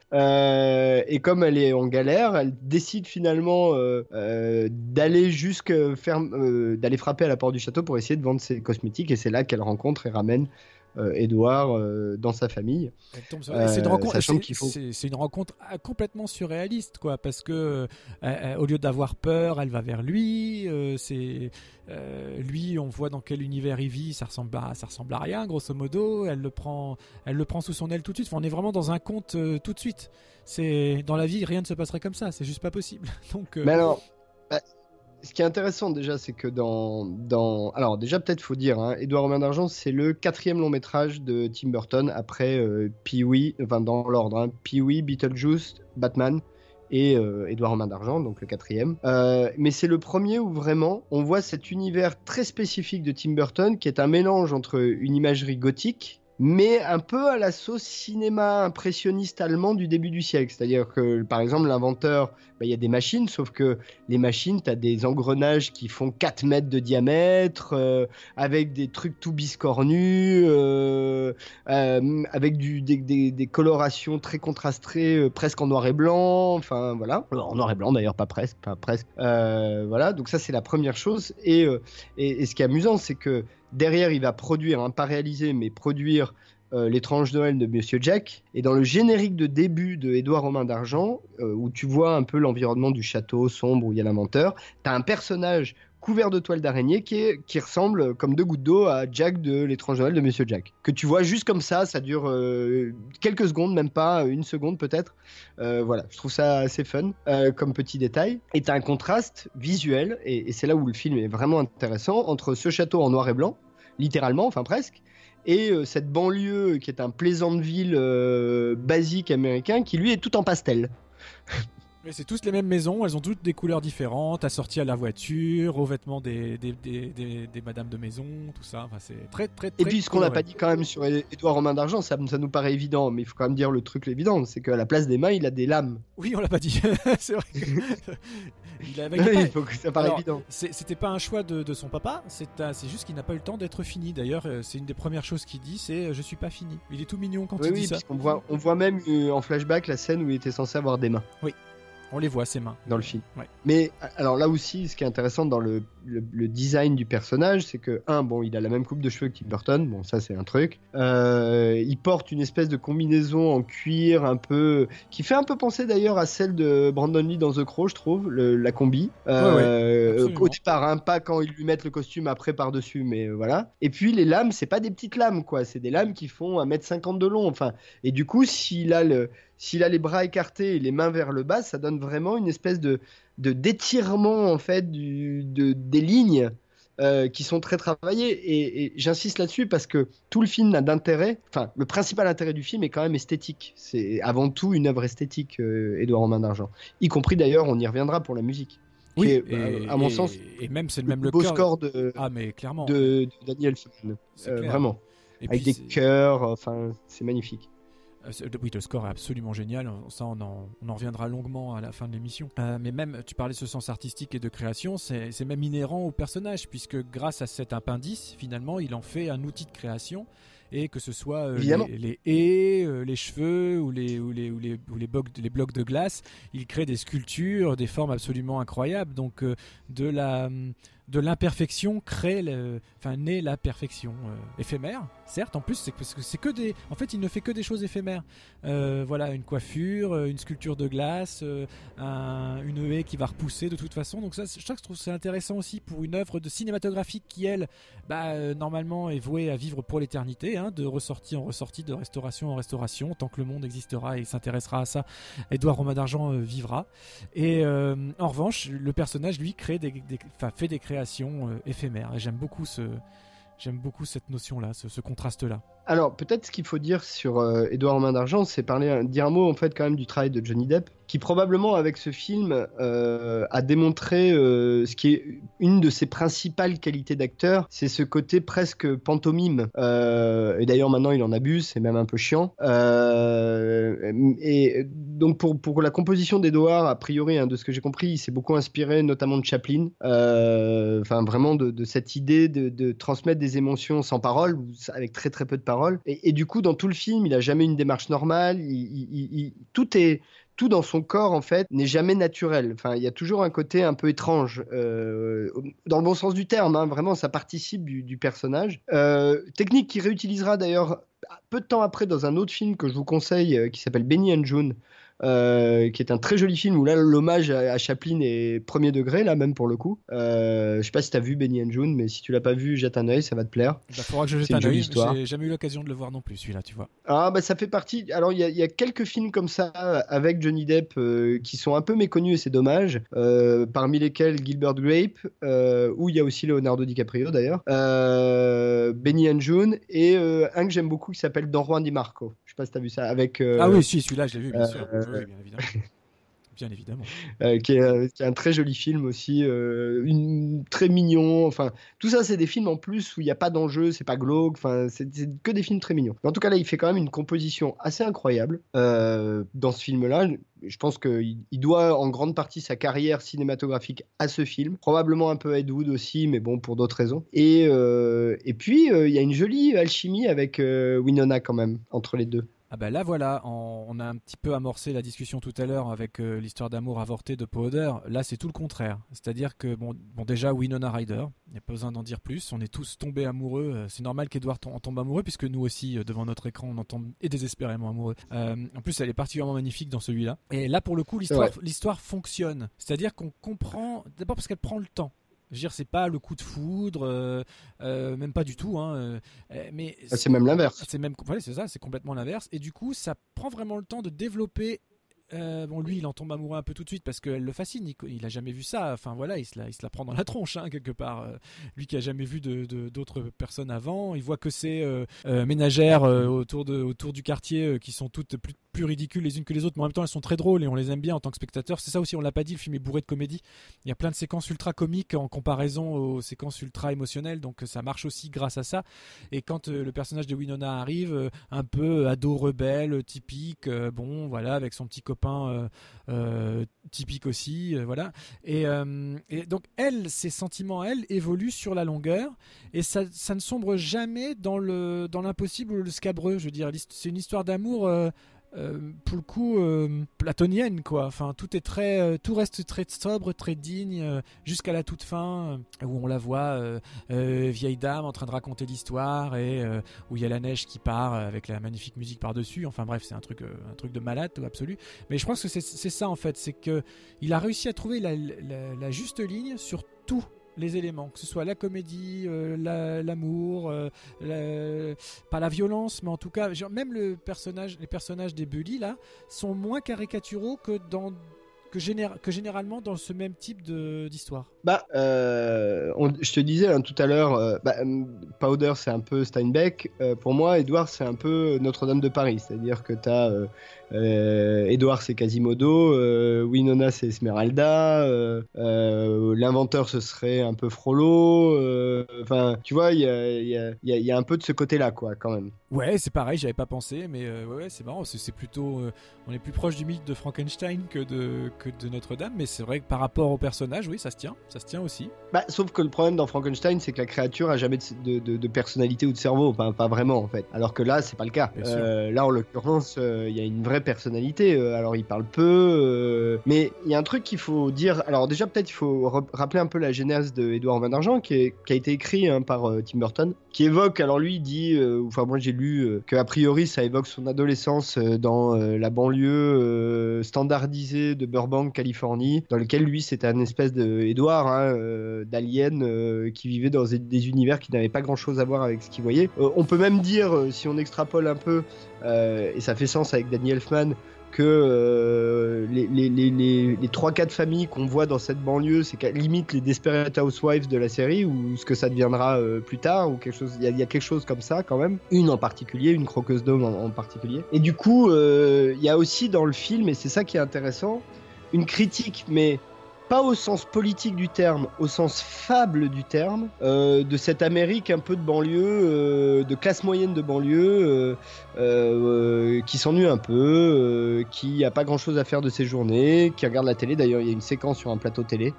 et comme elle est en galère, elle décide finalement d'aller jusque d'aller frapper à la porte du château pour essayer de vendre ses cosmétiques. Et c'est là qu'elle rencontre et ramène Edouard euh, dans sa famille. c'est une rencontre, c'est, une rencontre complètement surréaliste, quoi, parce que euh, au lieu d'avoir peur, elle va vers lui. Euh, c'est lui, on voit dans quel univers il vit, ça ressemble à, ça ressemble à rien, grosso modo. Elle le prend, elle le prend sous son aile tout de suite. on est vraiment dans un conte tout de suite. C'est dans la vie, rien ne se passerait comme ça. C'est juste pas possible. Donc. Mais alors. Bah, ce qui est intéressant déjà, c'est que dans, dans... Alors déjà peut-être faut dire, hein, Édouard Romain d'Argent, c'est le quatrième long métrage de Tim Burton après euh, Pee-wee, enfin dans l'ordre, hein, Pee-wee, Beetlejuice, Batman et euh, Édouard Romain d'Argent, donc le quatrième. Euh, mais c'est le premier où vraiment on voit cet univers très spécifique de Tim Burton qui est un mélange entre une imagerie gothique mais un peu à la sauce cinéma impressionniste allemand du début du siècle. C'est-à-dire que, par exemple, l'inventeur, bah, il y a des machines, sauf que les machines, tu as des engrenages qui font 4 mètres de diamètre, euh, avec des trucs tout biscornus, euh, euh, avec des, colorations très contrastées, presque en noir et blanc, enfin voilà. En noir et blanc d'ailleurs, pas presque, pas presque. voilà, donc ça c'est la première chose. et, et ce qui est amusant, c'est que Derrière, il va produire, hein, pas réaliser, mais produire euh, L'étrange Noël de Monsieur Jack. Et dans le générique de début de Édouard Romain d'Argent, euh, où tu vois un peu l'environnement du château sombre où il y a l'inventeur, tu as un personnage couvert de toile d'araignée qui, qui ressemble comme deux gouttes d'eau à Jack de l'étrange Noël de Monsieur Jack. Que tu vois juste comme ça, ça dure euh, quelques secondes, même pas une seconde peut-être. voilà, je trouve ça assez fun comme petit détail. Et tu as un contraste visuel, et, c'est là où le film est vraiment intéressant, entre ce château en noir et blanc, littéralement, enfin presque, et euh, cette banlieue qui est un plaisant de ville euh, basique américain qui lui est tout en pastel. Mais c'est tous les mêmes maisons, elles ont toutes des couleurs différentes, assorties à la voiture, aux vêtements des, des, des, des, des madames de maison, tout ça. Enfin, c'est très, très, très. Et puis, ce qu'on n'a pas dit quand même sur Édouard Romain d'Argent, ça, ça nous paraît évident, mais il faut quand même dire le truc évident c'est qu'à la place des mains, il a des lames. Oui, on l'a pas dit. c'est vrai. Que... il avait Oui, pas- il faut que ça paraît Alors, évident. C'était pas un choix de, de son papa, c'est juste qu'il n'a pas eu le temps d'être fini. D'ailleurs, euh, c'est une des premières choses qu'il dit, c'est euh, je suis pas fini. Il est tout mignon quand Oui, il oui, dit ça. puisqu'on voit, on voit même euh, en flashback la scène où il était censé avoir des mains On les voit ses mains. dans le film. Ouais. Mais alors là aussi, ce qui est intéressant dans le, le- le design du personnage, c'est que, un, bon, il a la même coupe de cheveux que Tim Burton, bon, ça c'est un truc. Euh, il porte une espèce de combinaison en cuir un peu. qui fait un peu penser d'ailleurs à celle de Brandon Lee dans The Crow, je trouve, le- la combi. Euh, absolument. au départ, hein, pas quand ils lui mettent le costume après par-dessus, mais euh, voilà. Et puis les lames, c'est pas des petites lames, quoi, c'est des lames qui font 1m50 de long, enfin. Et du coup, s'il a le. S'il a les bras écartés et les mains vers le bas, ça donne vraiment une espèce de, de d'étirement en fait du, de, des lignes euh, qui sont très travaillées. Et, et j'insiste là-dessus parce que tout le film n'a d'intérêt. Enfin, le principal intérêt du film est quand même esthétique. C'est avant tout une œuvre esthétique, euh, Édouard en main d'argent. Y compris d'ailleurs, on y reviendra pour la musique. est, et- à mon et- sens, Et même, c'est le même le beau cœur- score de, Ah, mais clairement. de, de Daniel Euh, clair. vraiment. Et Avec puis, des c'est- cœurs, enfin, c'est magnifique. Euh, Oui, le score est absolument génial. Ça, on en, on en reviendra longuement à la fin de l'émission. Euh, mais même, tu parlais de ce sens artistique et de création, c'est même inhérent au personnage, puisque grâce à cet appendice, finalement, il en fait un outil de création. Et que ce soit euh, les, les haies, euh, les cheveux ou les, ou les, ou les, ou les, blocs, les blocs de glace, il crée des sculptures, des formes absolument incroyables. Donc, de la de l'imperfection crée le, enfin naît la perfection euh, éphémère certes. En plus c'est parce que c'est que des en fait il ne fait que des choses éphémères. Euh, voilà une coiffure euh, une sculpture de glace un- une haie qui va repousser de toute façon. Donc ça je trouve que c'est intéressant aussi pour une œuvre de cinématographique qui elle bah, normalement est vouée à vivre pour l'éternité hein, de ressortie en ressortie de restauration en restauration tant que le monde existera et s'intéressera à ça Edouard Romain d'Argent vivra. Et en revanche, le personnage, lui, crée des, des- fait des créations euh, éphémères. Et j'aime beaucoup ce, j'aime beaucoup cette notion-là, ce, ce contraste-là. Alors, peut-être ce qu'il faut dire sur euh, Édouard en main d'argent, c'est parler, dire un mot en fait quand même du travail de Johnny Depp, qui probablement avec ce film euh, a démontré euh, ce qui est une de ses principales qualités d'acteur, c'est ce côté presque pantomime. Euh, et d'ailleurs maintenant il en abuse, c'est même un peu chiant. Euh, et donc pour, pour la composition d'Edouard, a priori, hein, de ce que j'ai compris, il s'est beaucoup inspiré notamment de Chaplin. Euh, Enfin vraiment de, cette idée de, de transmettre des émotions sans parole, avec très très peu de paroles. Et, du coup dans tout le film, il a jamais une démarche normale. tout est tout dans son corps en fait n'est jamais naturel. Enfin, il y a toujours un côté un peu étrange, euh, dans le bon sens du terme. hein, vraiment, ça participe du, du personnage. Euh, technique qu'il réutilisera d'ailleurs peu de temps après dans un autre film que je vous conseille, euh, qui s'appelle Benny and June. Euh, qui est un très joli film où là l'hommage à, à Chaplin est premier degré là même pour le coup. Euh, je sais pas si tu as vu Benny and June mais si tu l'as pas vu jette un œil ça va te plaire. Il faudra que je jette un œil. J'ai jamais eu l'occasion de le voir non plus, celui-là, tu vois. Ah bah ça fait partie. Alors il y, a- il y a quelques films comme ça avec Johnny Depp euh, qui sont un peu méconnus et c'est dommage. Euh, parmi lesquels Gilbert Grape, euh, où il y a aussi Leonardo DiCaprio d'ailleurs, euh, Benny and June et euh, un que j'aime beaucoup qui s'appelle Don Juan Di Marco. Je sais pas si t'as vu ça avec. euh, ah oui, si, celui-là, je l'ai vu, bien euh, sûr. Oui, oui, bien évidemment. Bien évidemment. euh, qui, est, euh, qui est un très joli film aussi, euh, une, très mignon. Enfin, tout ça, c'est des films en plus où il n'y a pas d'enjeu, c'est pas glauque. Enfin, c'est que des films très mignons. En tout cas, là, il fait quand même une composition assez incroyable dans ce film-là. Je pense qu'il il doit en grande partie sa carrière cinématographique à ce film. Probablement un peu à Ed Wood aussi, mais bon, pour d'autres raisons. Et, et puis, il y a une jolie alchimie avec Winona quand même, entre les deux. Ah ben là voilà, on, on a un petit peu amorcé la discussion tout à l'heure avec euh, l'histoire d'amour avortée de Powder. Là c'est tout le contraire. C'est-à-dire que bon, bon déjà Winona Ryder, il n'y a pas besoin d'en dire plus, on est tous tombés amoureux. Euh, C'est normal qu'Edward en tombe amoureux puisque nous aussi euh, devant notre écran on en tombe et désespérément amoureux. Euh, en plus elle est particulièrement magnifique dans celui-là. Et là pour le coup l'histoire fonctionne. C'est-à-dire qu'on comprend d'abord parce qu'elle prend le temps. Je veux dire, c'est pas le coup de foudre, euh, euh, même pas du tout. Hein, euh, mais Ah, C'est même l'inverse. c'est même, voilà, c'est ça, c'est complètement l'inverse. Et du coup, ça prend vraiment le temps de développer. Euh, bon, lui, il en tombe amoureux un peu tout de suite parce qu'elle le fascine. Il, il a jamais vu ça. Enfin voilà, il se la, prend dans la tronche hein, quelque part. Euh, lui qui a jamais vu d'autres personnes avant, il voit que ces euh, ménagères autour du quartier qui sont toutes plus plus ridicules les unes que les autres, mais en même temps elles sont très drôles et on les aime bien en tant que spectateur. C'est ça aussi, on l'a pas dit, le film est bourré de comédie. Il y a plein de séquences ultra comiques en comparaison aux séquences ultra émotionnelles, donc ça marche aussi grâce à ça. Et quand le personnage de Winona arrive, un peu ado rebelle, typique, bon voilà, avec son petit copain typique aussi, voilà. Et, et donc elle, ses sentiments, elle, évoluent sur la longueur et ça, ça ne sombre jamais dans le dans l'impossible ou le scabreux. Je veux dire, c'est une histoire d'amour. Euh, euh, pour le coup euh, platonienne quoi. Enfin tout est très tout reste très sobre très digne jusqu'à la toute fin où on la voit vieille dame en train de raconter l'histoire et où il y a la neige qui part avec la magnifique musique par dessus enfin bref c'est un truc un truc de malade absolu. Mais je pense que c'est ça en fait. C'est que il a réussi à trouver la, la juste ligne sur tout les éléments, que ce soit la comédie, euh, l'amour, euh, pas la violence, mais en tout cas, même le personnage, les personnages des Bully là sont moins caricaturaux que dans que, que généralement dans ce même type d'histoire. Bah, euh, je te disais hein, tout à l'heure, bah, Powder c'est un peu Steinbeck. pour moi, Edward c'est un peu Notre-Dame de Paris, c'est-à-dire que tu as Edouard c'est Quasimodo, euh, Winona c'est Esmeralda, euh, l'inventeur ce serait un peu Frollo. Enfin, tu vois, il y a, un peu de ce côté-là, quoi, quand même. Ouais, c'est pareil, j'avais pas pensé, mais ouais, c'est marrant, c'est plutôt, on est plus proche du mythe de Frankenstein que de, que de Notre-Dame, mais c'est vrai que par rapport au personnage, oui, ça se tient, ça se tient aussi. Bah, sauf que le problème dans Frankenstein, c'est que la créature a jamais de, personnalité ou de cerveau, pas, pas vraiment en fait. Alors que là, c'est pas le cas. là, en l'occurrence, il y a une vraie personnalité. Euh, alors il parle peu, euh, mais il y a un truc qu'il faut dire. Alors déjà peut-être il faut rappeler un peu la genèse de Edouard Van Argent qui, qui a été écrit hein, par euh, Tim Burton, qui évoque. Alors lui il dit, enfin moi j'ai lu que a priori ça évoque son adolescence dans la banlieue standardisée de Burbank, Californie, dans lequel lui c'était un espèce de hein, d'alien qui vivait dans des univers qui n'avaient pas grand-chose à voir avec ce qu'il voyait. on peut même dire, si on extrapole un peu, et ça fait sens avec Danny Elfman que euh, les, les, les, les 3-4 familles qu'on voit dans cette banlieue, c'est limite les Desperate Housewives de la série, ou ce que ça deviendra euh, plus tard, ou quelque chose. Il y, a quelque chose comme ça quand même. Une en particulier, une croqueuse d'homme en, particulier. Et du coup, euh, il y a aussi dans le film, et c'est ça qui est intéressant, une critique, mais pas au sens politique du terme, au sens fable du terme, euh, de cette Amérique un peu de banlieue, euh, de classe moyenne de banlieue, euh, qui s'ennuie un peu, qui a pas grand chose à faire de ses journées, qui regarde la télé. D'ailleurs, il y a une séquence sur un plateau télé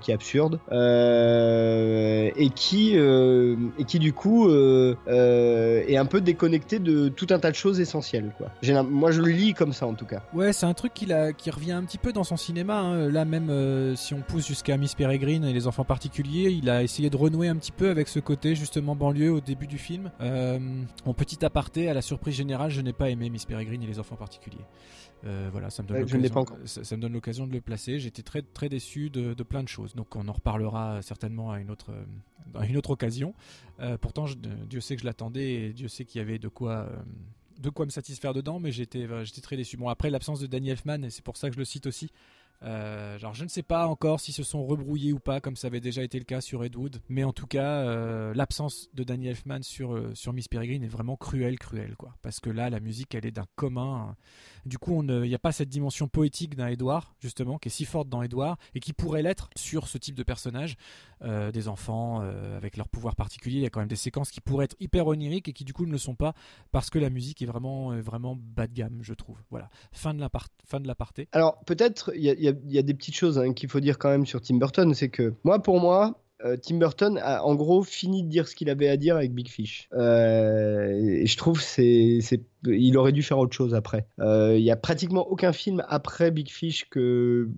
qui est absurde et qui et qui du coup est un peu déconnecté de tout un tas de choses essentielles. Moi, je le lis comme ça en tout cas. Ouais, c'est un truc qui, qui revient un petit peu dans son cinéma. Hein. Là même si on pousse jusqu'à Miss Peregrine et les enfants particuliers, il a essayé de renouer un petit peu avec ce côté justement banlieue au début du film. Euh, en petit aparté, à la surprise générale, je n'ai pas aimé Miss Peregrine et les enfants particuliers. Euh, voilà, ça me donne l'occasion. de le placer. J'étais très très déçu de, plein de choses. Donc on en reparlera certainement à une autre une autre occasion. Euh, pourtant, Dieu sait que je l'attendais et Dieu sait qu'il y avait de quoi de quoi me satisfaire dedans, mais j'étais j'étais très déçu. Bon après l'absence de Danny Elfman et c'est pour ça que je le cite aussi. Euh, je ne sais pas encore si se sont rebrouillés ou pas, comme ça avait déjà été le cas sur Ed Wood. Mais en tout cas, euh, l'absence de Danny Elfman sur, euh, sur Miss Peregrine est vraiment cruelle, cruelle, quoi. Parce que là, la musique, elle est d'un commun. Du coup, il n'y a pas cette dimension poétique d'un Edouard, justement, qui est si forte dans Edouard et qui pourrait l'être sur ce type de personnage. des enfants avec leur pouvoir particulier, il y a quand même des séquences qui pourraient être hyper oniriques et qui du coup ne le sont pas parce que la musique est vraiment, vraiment bas de gamme, je trouve. Voilà. Fin de l'aparté. Alors, peut-être, il y a des petites choses hein, qu'il faut dire quand même sur Tim Burton, c'est que moi, pour moi, euh, Tim Burton a en gros fini de dire ce qu'il avait à dire avec Big Fish. Euh, et je trouve c'est il aurait dû faire autre chose après. Euh, il y a pratiquement aucun film après Big Fish que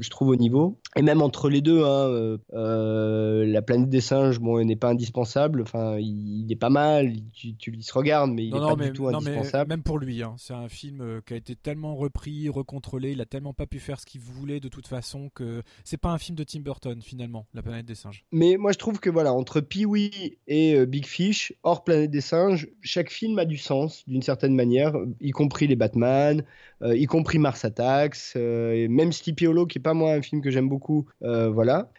je trouve au niveau. Et même entre les deux, hein, La planète des singes, bon, n'est pas indispensable. Enfin, il, est pas mal. Tu, il se regarde, mais il n'est pas du tout indispensable. même pour lui, hein, c'est un film qui a été tellement repris, recontrôlé. Il a tellement pas pu faire ce qu'il voulait de toute façon que c'est pas un film de Tim Burton finalement, La planète des singes. Mais moi, je trouve que voilà, entre Pee-wee et euh, Big Fish, hors Planète des Singes, chaque film a du sens d'une certaine manière, y compris les Batman, euh, y compris Mars Attacks, euh, même Sleepy Hollow, qui est pas moi un film que j'aime beaucoup. voilà.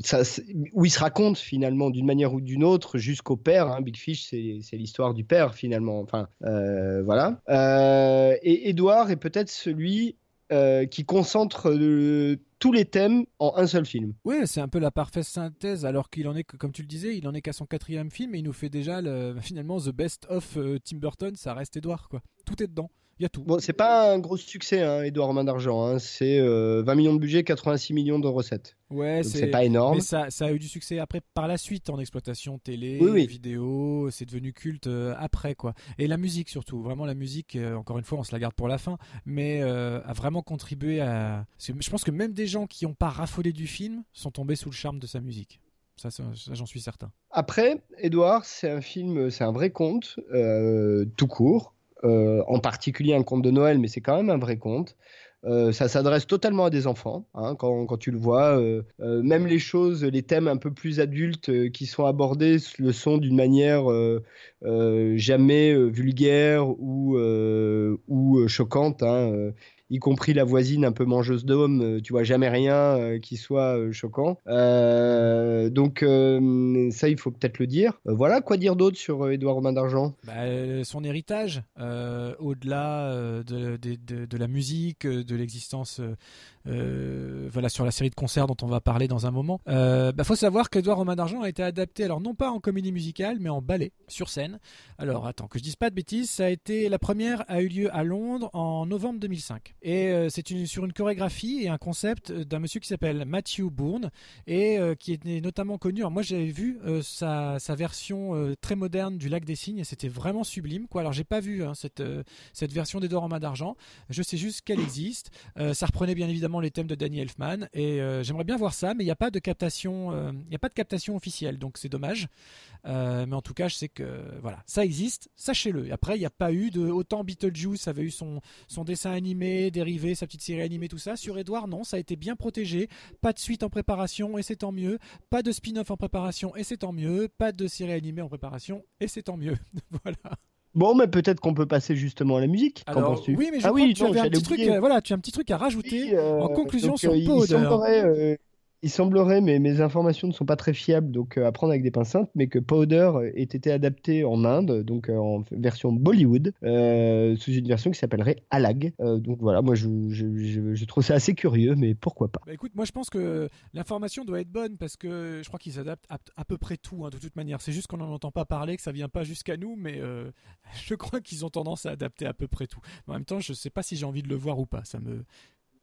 ça, c'est- où il se raconte finalement d'une manière ou d'une autre jusqu'au père. hein. Big Fish, c'est l'histoire du père finalement. Enfin, euh, voilà. Euh, et Edouard est peut-être celui euh, qui concentre euh, tous les thèmes en un seul film. Ouais, c'est un peu la parfaite synthèse, alors qu'il en est, comme tu le disais, il en est qu'à son quatrième film et il nous fait déjà le- finalement The Best of euh, Tim Burton, ça reste Edouard quoi. Tout est dedans, il y a tout. Bon, c'est pas un gros succès, hein, Edouard Main d'Argent. hein. C'est euh, 20 millions de budget, 86 millions de recettes. Ouais, c'est pas énorme. Mais ça, ça a eu du succès après, par la suite, en exploitation télé, Oui, oui. vidéo, c'est devenu culte euh, après, quoi. Et la musique surtout, vraiment la musique, euh, encore une fois, on se la garde pour la fin, mais euh, a vraiment contribué à... Je pense que même des gens qui n'ont pas raffolé du film sont tombés sous le charme de sa musique. Ça, ça, ça, j'en suis certain. Après, Edouard, c'est un film, c'est un vrai conte, euh, tout court. Euh, en particulier un conte de Noël, mais c'est quand même un vrai conte. Euh, ça s'adresse totalement à des enfants, hein, quand, tu le vois. euh, même les choses, les thèmes un peu plus adultes qui sont abordés le sont d'une manière jamais vulgaire ou, ou choquante. hein, y compris la voisine un peu mangeuse d'hommes, euh, tu vois jamais rien euh, qui soit euh, choquant. Donc ça, il faut peut-être le dire. Voilà, quoi dire d'autre sur Édouard Romain d'Argent Bah, son héritage, au-delà de, de- de- la musique, de l'existence, euh, voilà, sur la série de concerts dont on va parler dans un moment. Euh, bah, faut savoir qu'Edouard Romain d'Argent a été adapté, alors non pas en comédie musicale, mais en ballet sur scène. Alors attends, que je dise pas de bêtises, ça a été la première a eu lieu à Londres en novembre 2005. Et euh, c'est sur une chorégraphie et un concept d'un monsieur qui s'appelle Matthew Bourne et qui est notamment connu. Alors moi j'avais vu sa, version très moderne du Lac des Cygnes et c'était vraiment sublime. Quoi. Alors j'ai pas vu hein, cette, cette version d'Edouard en main d'argent. Je sais juste qu'elle existe. Ça reprenait bien évidemment les thèmes de Danny Elfman et euh, j'aimerais bien voir ça, mais il n'y a pas de captation, euh, il n'y a pas de captation officielle, donc c'est dommage. Euh, mais en tout cas, je sais que voilà, ça existe, sachez-le. Après, il n'y a pas eu de autant Beetlejuice avait eu son son dessin animé dérivé, sa petite série animée, tout ça. Sur Edouard, non, ça a été bien protégé. Pas de suite en préparation et c'est tant mieux. Pas de spin-off en préparation et c'est tant mieux. Pas de série animée en préparation et c'est tant mieux. voilà. Bon, mais peut-être qu'on peut passer justement à la musique. Qu'en Alors, penses-tu? oui, mais je ah crois oui, que tu avais un petit truc. euh, voilà, tu as un petit truc à rajouter. Oui, euh, en conclusion donc, sur euh, il Powder. semblerait, euh, il semblerait, mais mes informations ne sont pas très fiables, donc euh, à prendre avec des pincettes, mais que Powder ait été adapté en Inde, donc euh, en version Bollywood, euh, sous une version qui s'appellerait Alag. Donc voilà, moi je, trouve ça assez curieux, mais pourquoi pas. Bah écoute, moi je pense que l'information doit être bonne parce que je crois qu'ils adaptent à, peu près tout hein, de toute manière. C'est juste qu'on n'en entend pas parler, que ça vient pas jusqu'à nous, mais je crois qu'ils ont tendance à adapter à peu près tout. En même temps, je sais pas si j'ai envie de le voir ou pas. Ça me.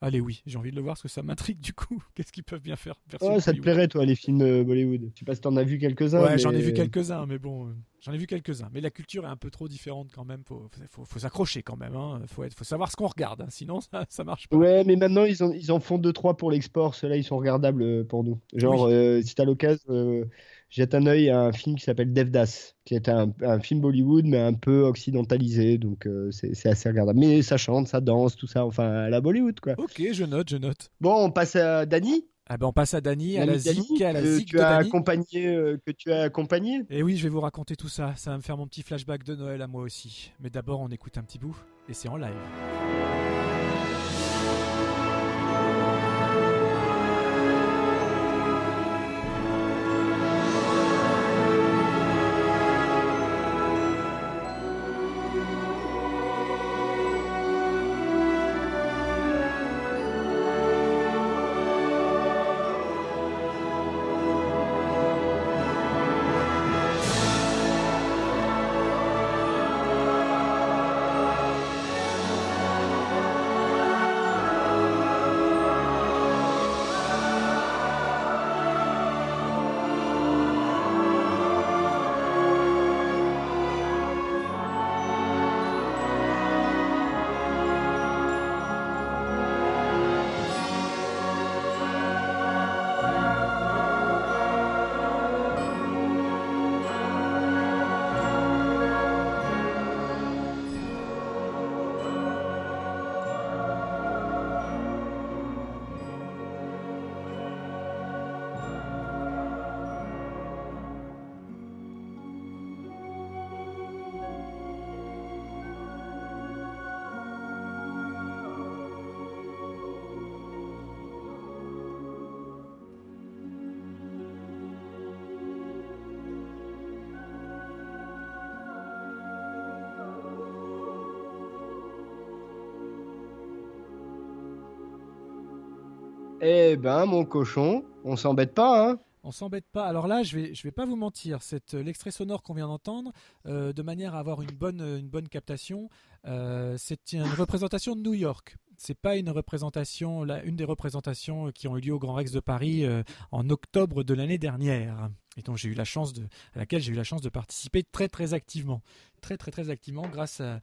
Allez, oui, j'ai envie de le voir parce que ça m'intrigue du coup. Qu'est-ce qu'ils peuvent bien faire Ouais, ça te plairait, toi, les films euh, Bollywood Je sais pas si t'en as vu quelques-uns. Ouais, j'en ai vu quelques-uns, mais bon, euh, j'en ai vu quelques-uns. Mais la culture est un peu trop différente quand même. Faut, faut, faut s'accrocher quand même. Hein. Faut, être, faut savoir ce qu'on regarde, hein, sinon ça, ça marche pas. Ouais, mais maintenant ils en, ils en font 2-3 pour l'export. Ceux-là, ils sont regardables euh, pour nous. Genre, Oui. euh, si t'as l'occasion, euh, jette un œil à un film qui s'appelle Devdas, qui est un, un film Bollywood, mais un peu occidentalisé. Donc, euh, c'est assez regardable. Mais ça chante, ça danse, tout ça. Enfin, à la Bollywood, quoi. Ok, je note, je note. Bon, on passe à Dany. Ah ben on passe à Dany, à la zik, à la que zik tu de as Dany. accompagné, euh, que tu as accompagné. Et oui, je vais vous raconter tout ça. Ça va me faire mon petit flashback de Noël à moi aussi. Mais d'abord, on écoute un petit bout et c'est en live. Eh ben, mon cochon, on s'embête pas, hein on s'embête pas. Alors là, je vais, je vais pas vous mentir. C'est l'extrait sonore qu'on vient d'entendre, de manière à avoir une bonne, bonne captation. c'est une représentation de New York c'est pas une représentation, une des représentations euh, qui ont eu lieu au Grand Rex de Paris euh, en octobre de l'année dernière, et dont j'ai eu la chance de, à laquelle j'ai eu la chance de participer très très activement, très très très activement grâce à,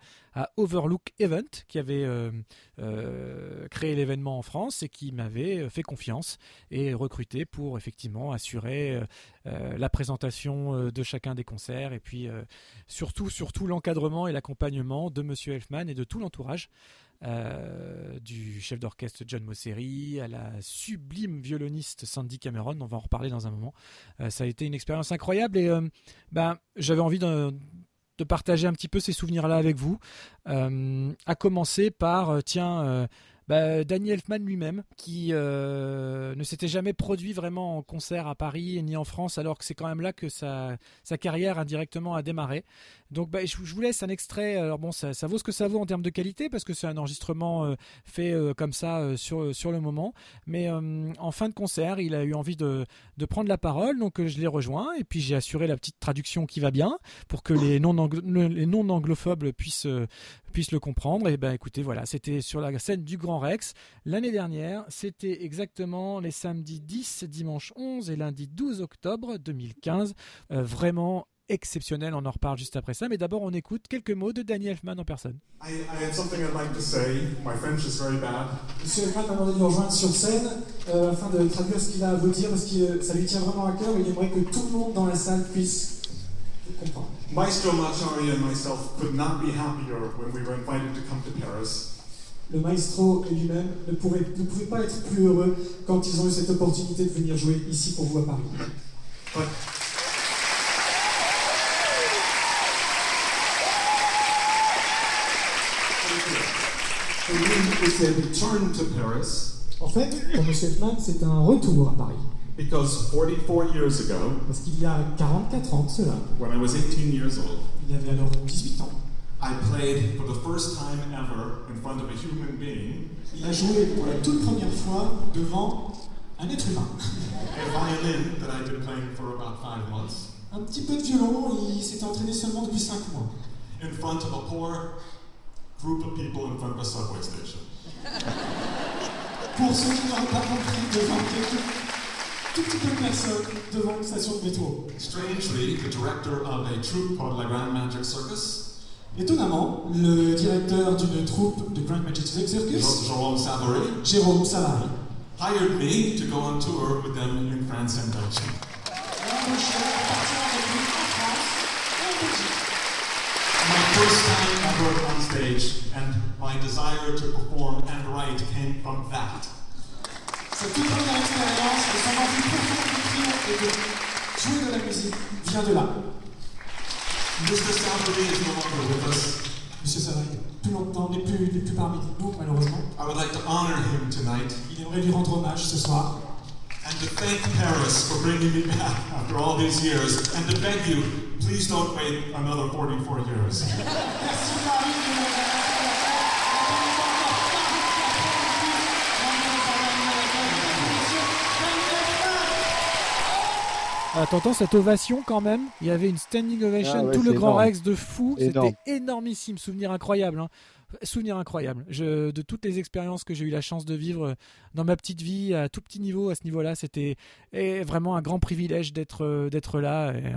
Overlook Event qui avait euh, créé l'événement en France et qui m'avait fait confiance et recruté pour effectivement assurer la présentation de chacun des concerts et puis surtout surtout l'encadrement et l'accompagnement de Monsieur Elfman et de tout l'entourage. Euh, du chef d'orchestre John Mosseri à la sublime violoniste Sandy Cameron. On va en reparler dans un moment. Euh, ça a été une expérience incroyable et euh, ben, j'avais envie de, partager un petit peu ces souvenirs-là avec vous. à commencer par, tiens, bah, Danny Elfman lui-même, qui ne s'était jamais produit vraiment en concert à Paris ni en France, alors que c'est quand même là que sa carrière indirectement a démarré. Donc bah, je, vous laisse un extrait. Alors bon, ça, vaut ce que ça vaut en termes de qualité, parce que c'est un enregistrement euh, fait euh, comme ça sur, sur le moment. Mais en fin de concert, il a eu envie de, de prendre la parole, donc je l'ai rejoint, et puis j'ai assuré la petite traduction qui va bien, pour que les non-anglophobes puissent puisse le comprendre. Et ben écoutez, voilà, c'était sur la scène du Grand Rex l'année dernière. C'était exactement les samedis 10, dimanche 11 et lundi 12 octobre 2015. Euh, vraiment exceptionnel, on en reparle juste après ça. Mais d'abord, on écoute quelques mots de Danny Elfman en personne. Monsieur Elfman m'a demandé de nous rejoindre sur scène euh, afin de traduire ce qu'il a à vous dire, parce que ça lui tient vraiment à cœur. Il aimerait que tout le monde dans la salle puisse Maestro Machari and myself could not be happier when we were invited to come to Paris. Le maestro et lui-même ne, pourraient, ne pouvaient pas être plus heureux quand ils ont eu cette opportunité de venir jouer ici pour vous à Paris. But it's a return to Paris. En fait, pour M. Elfman, c'est un retour à Paris. Because 44 years ago, Parce qu'il y a 44 ans de cela, when I was 18 years old, il avait alors 18 ans, I played for the first time ever in front of a human being il a joué pour la toute première fois devant un être humain. a violin that I'd been playing for about five months Un petit peu de violon, il s'était entraîné seulement depuis 5 mois. in front of a poor group of people in front of a subway station. Pour ceux qui n'auraient pas compris, devant quelques tout petit peu de personnes devant une station de métro. Strangely, the director of a troupe called La Grand Magic Circus, Étonnamment, le directeur d'une troupe de Grand Magic Circus, Jérôme Savary, Jérôme Savary, hired me to go on tour with them in France and Belgium. First time ever on stage, and my desire to perform and write came from that. Cette toute première expérience de son envie profonde et de jouer de la musique vient de là. Mr. Is no longer with us. Monsieur Savary, plus longtemps, n'est plus, n'est plus parmi nous, malheureusement. I would like to honor him tonight Il aimerait lui rendre hommage ce soir and to thank Paris for bringing me back after all these years, and to beg you, please don't wait another 44 years. Ah, T'entends cette ovation quand même Il y avait une standing ovation, Ah ouais, tout le Grand énorme. Rex de fou. C'était énormissime, souvenir incroyable. hein. Souvenir incroyable. Je, de toutes les expériences que j'ai eu la chance de vivre euh, dans ma petite vie, à tout petit niveau, à ce niveau-là, c'était eh, vraiment un grand privilège d'être euh, d'être là et, euh,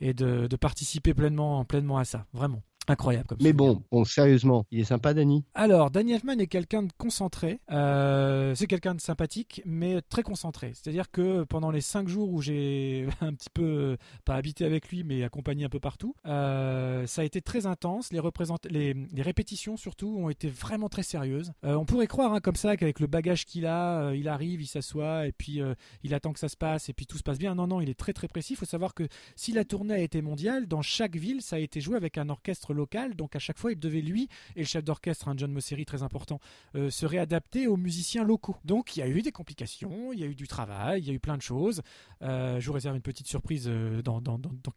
et de, participer pleinement, pleinement à ça. Vraiment incroyable comme Mais bon, bon, sérieusement, il est sympa, Danny. Alors, Danny Elfman est quelqu'un de concentré. Euh, c'est quelqu'un de sympathique, mais très concentré. C'est-à-dire que pendant les cinq jours où j'ai un petit peu, euh, pas habité avec lui, mais accompagné un peu partout, euh, ça a été très intense. Les, les, les répétitions, surtout, ont été vraiment très sérieuses. Euh, on pourrait croire, hein, comme ça, qu'avec le bagage qu'il a, il arrive, il s'assoit, et puis il attend que ça se passe, et puis tout se passe bien. Non, non, il est très très précis. Il faut savoir que si la tournée a été mondiale, dans chaque ville, ça a été joué avec un orchestre local, donc à chaque fois il devait lui et le chef d'orchestre, un John Mosseri très important, euh, se réadapter aux musiciens locaux. Donc il y a eu des complications, il y a eu du travail, il y a eu plein de choses. Euh, je vous réserve une petite surprise euh, dans,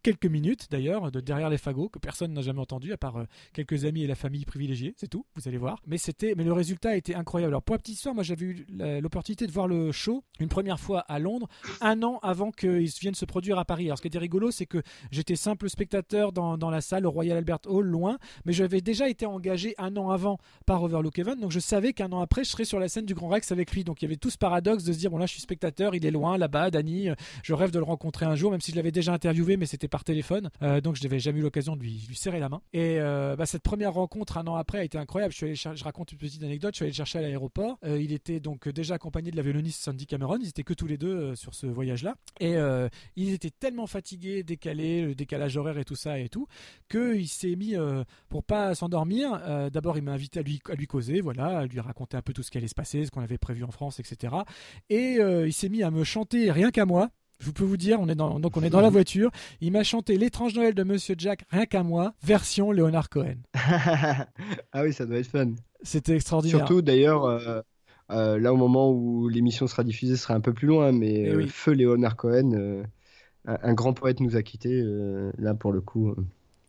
quelques minutes d'ailleurs, de derrière les fagots que personne n'a jamais entendu à part quelques amis et la famille privilégiée, c'est tout, vous allez voir. Mais c'était, mais le résultat été incroyable. Alors pour la petite histoire, moi j'avais eu l'opportunité de voir le show une première fois à Londres, un an avant qu'il vienne se produire à Paris. Alors ce qui était rigolo, c'est que j'étais simple spectateur dans la salle au Royal Albert Hall, loin, mais j'avais déjà été engagé un an avant par Overlook Event, donc je savais qu'un an après, je serais sur la scène du Grand Rex avec lui. Donc il y avait tout ce paradoxe de se dire, bon là je suis spectateur, il est loin, là-bas, Danny, euh, je rêve de le rencontrer un jour, même si je l'avais déjà interviewé, mais c'était par téléphone, Euh, donc je n'avais jamais eu l'occasion de lui, serrer la main. Et euh, bah, cette première rencontre un an après a été incroyable. Je, raconte une petite anecdote, je suis allé le chercher à l'aéroport. Il était donc déjà accompagné de la violoniste Sandy Cameron, ils étaient que tous les deux sur ce voyage-là. Et euh, il était tellement fatigué, décalé, le décalage horaire et tout ça et tout, qu'il s'est mis, euh, pour pas s'endormir, euh, d'abord il m'a invité à lui, à lui causer, voilà, à lui raconter un peu tout ce qui allait se passer, ce qu'on avait prévu en France, etc. Et euh, il s'est mis à me chanter rien qu'à moi. Je peux vous dire, on est dans, donc on est dans la voiture. Il m'a chanté l'étrange Noël de Monsieur Jack, rien qu'à moi, version Leonard Cohen. ah oui, ça doit être fun. C'était extraordinaire. Surtout d'ailleurs, euh, euh, là au moment où l'émission sera diffusée, ce sera un peu plus loin, mais Eh euh, oui. feu Léonard Cohen, un, un grand poète nous a quittés. là pour le coup,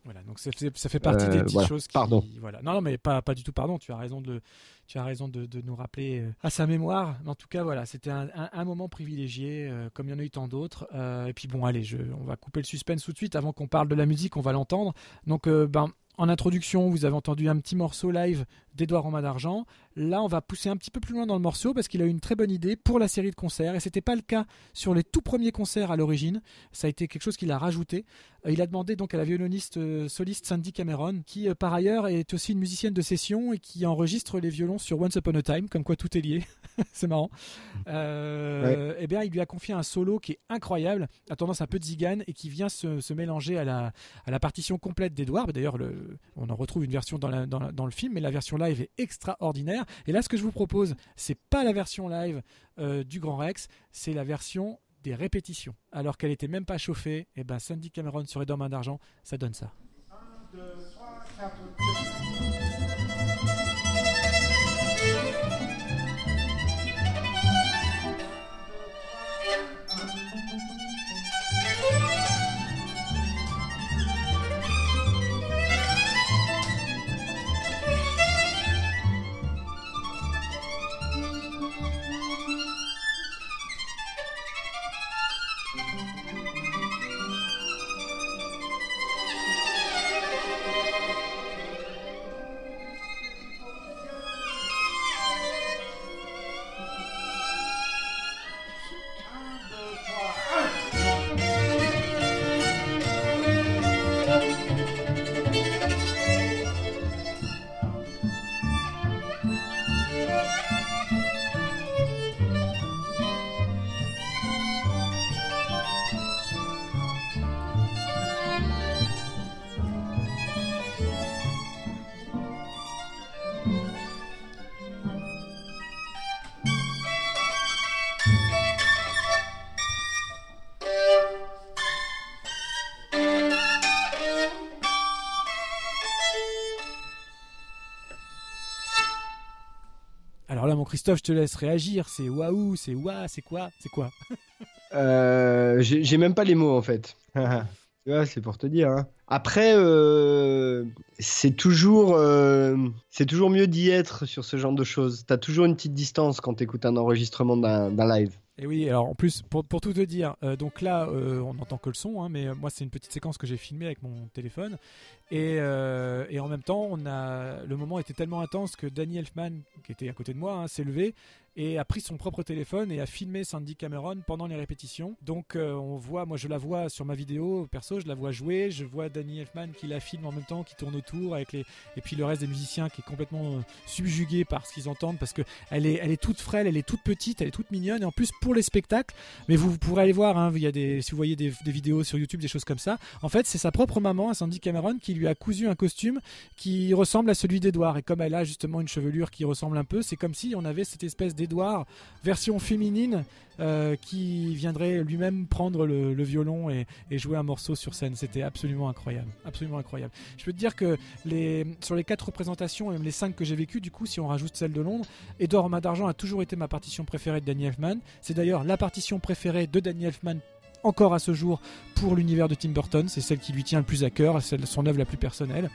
Voilà, donc ça fait, ça fait partie Euh, des petites voilà. choses qui. Pardon. Voilà. Non, non, mais pas, pas du tout pardon. Tu as raison de, tu as raison de, de nous rappeler euh, à sa mémoire. Mais en tout cas, voilà, c'était un, un- un moment privilégié, euh, comme il y en a eu tant d'autres. Et puis bon, allez, je, on va couper le suspense tout de suite avant qu'on parle de la musique. On va l'entendre. Donc, ben. En introduction, vous avez entendu un petit morceau live d'Edouard Romain d'Argent. Là, on va pousser un petit peu plus loin dans le morceau parce qu'il a eu une très bonne idée pour la série de concerts. Et c'était pas le cas sur les tout premiers concerts à l'origine. Ça a été quelque chose qu'il a rajouté. Euh, il a demandé donc à la violoniste euh, soliste Sandy Cameron, qui euh, par ailleurs est aussi une musicienne de session et qui enregistre les violons sur Once Upon a Time, comme quoi tout est lié. C'est marrant. Euh, Eh bien, il lui a confié un solo qui est incroyable, à tendance un peu de zigane et qui vient se, se mélanger à la, à la partition complète d'Edouard. D'ailleurs, le- on en retrouve une version dans, la- dans la- dans le film, mais la version est extraordinaire. Et là, ce que je vous propose, c'est pas la version live euh, du Grand Rex, c'est la version des répétitions. Alors qu'elle était même pas chauffée, et ben Sandy Cameron sur Edouard Main d'Argent, ça donne ça. Christophe, je te laisse réagir. C'est waouh, c'est ouah, c'est quoi C'est quoi Euh, j'ai même pas les mots en fait. tu vois, c'est pour te dire. hein. Après, euh, c'est toujours, euh, c'est toujours mieux d'y être sur ce genre de choses. T'as toujours une petite distance quand t'écoutes un enregistrement d'un live. Et oui, alors en plus, pour, tout te dire, euh, donc là, euh, on n'entend que le son, hein, mais euh, moi, c'est une petite séquence que j'ai filmée avec mon téléphone. Et, en même temps, le moment était tellement intense que Danny Elfman, qui était à côté de moi, hein, s'est levé et a pris son propre téléphone et a filmé Sandy Cameron pendant les répétitions. Donc euh, on voit, moi je la vois sur ma vidéo perso, je la vois jouer, je vois Danny Elfman qui la filme en même temps, qui tourne autour avec les et puis le reste des musiciens qui est complètement euh, subjugué par ce qu'ils entendent parce que elle est, elle est toute frêle, elle est toute petite, elle est toute mignonne et en plus pour les spectacles, mais vous, vous pourrez aller voir, hein, il y a si vous voyez des, vidéos sur YouTube, des choses comme ça. En fait, c'est sa propre maman, Sandy Cameron, qui lui a cousu un costume qui ressemble à celui d'Edouard et comme elle a justement une chevelure qui ressemble un peu, c'est comme si on avait cette espèce d'Edouard, version féminine, euh, qui viendrait lui-même prendre le, violon et, jouer un morceau sur scène. C'était absolument incroyable, absolument incroyable. Je peux te dire que sur les quatre représentations, même les cinq que j'ai vécues, du coup, si on rajoute celle de Londres, Edouard en d'argent a toujours été ma partition préférée de Danny Elfman. C'est d'ailleurs la partition préférée de Danny Elfman encore à ce jour pour l'univers de Tim Burton. C'est celle qui lui tient le plus à cœur, celle son œuvre la plus personnelle.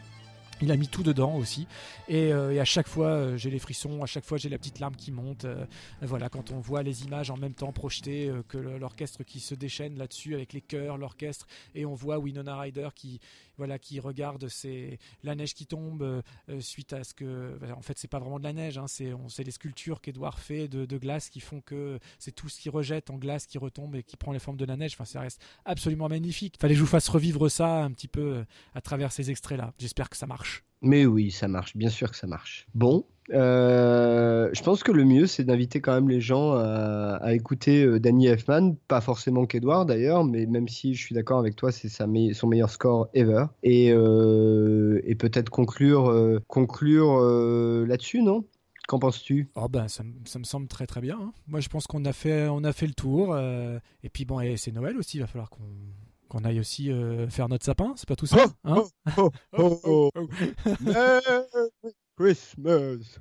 Il a mis tout dedans aussi. Et, euh, à chaque fois, euh, j'ai les frissons, à chaque fois, j'ai la petite larme qui monte. euh, voilà, quand on voit les images en même temps projetées, que l'orchestre qui se déchaîne là-dessus avec les chœurs, l'orchestre, et on voit Winona Ryder qui, voilà, qui regarde ses- la neige qui tombe suite à ce que. voilà, En fait, c'est pas vraiment de la neige, hein, c'est les sculptures qu'Edouard fait de, glace qui font que c'est tout ce qui rejette en glace qui retombe et qui prend les formes de la neige. Enfin, ça reste absolument magnifique. Fallait que je vous fasse revivre ça un petit peu à travers ces extraits-là. J'espère que ça marche. Mais oui, ça marche, bien sûr que ça marche. Bon, euh, je pense que le mieux, c'est d'inviter quand même les gens à, à écouter euh, Danny Elfman, pas forcément qu'Edouard d'ailleurs, mais même si je suis d'accord avec toi, c'est me- son meilleur score ever. Et, euh, et peut-être conclure, conclure là-dessus, non? Qu'en penses-tu? Oh ben ça, me- ça me semble très très bien. hein. Moi je pense qu'on a fait on a fait le tour. et puis bon et c'est Noël aussi. Il va falloir qu'on qu'on aille aussi euh, faire notre sapin. C'est pas tout ça. hein oh, oh, oh. oh. Christmas.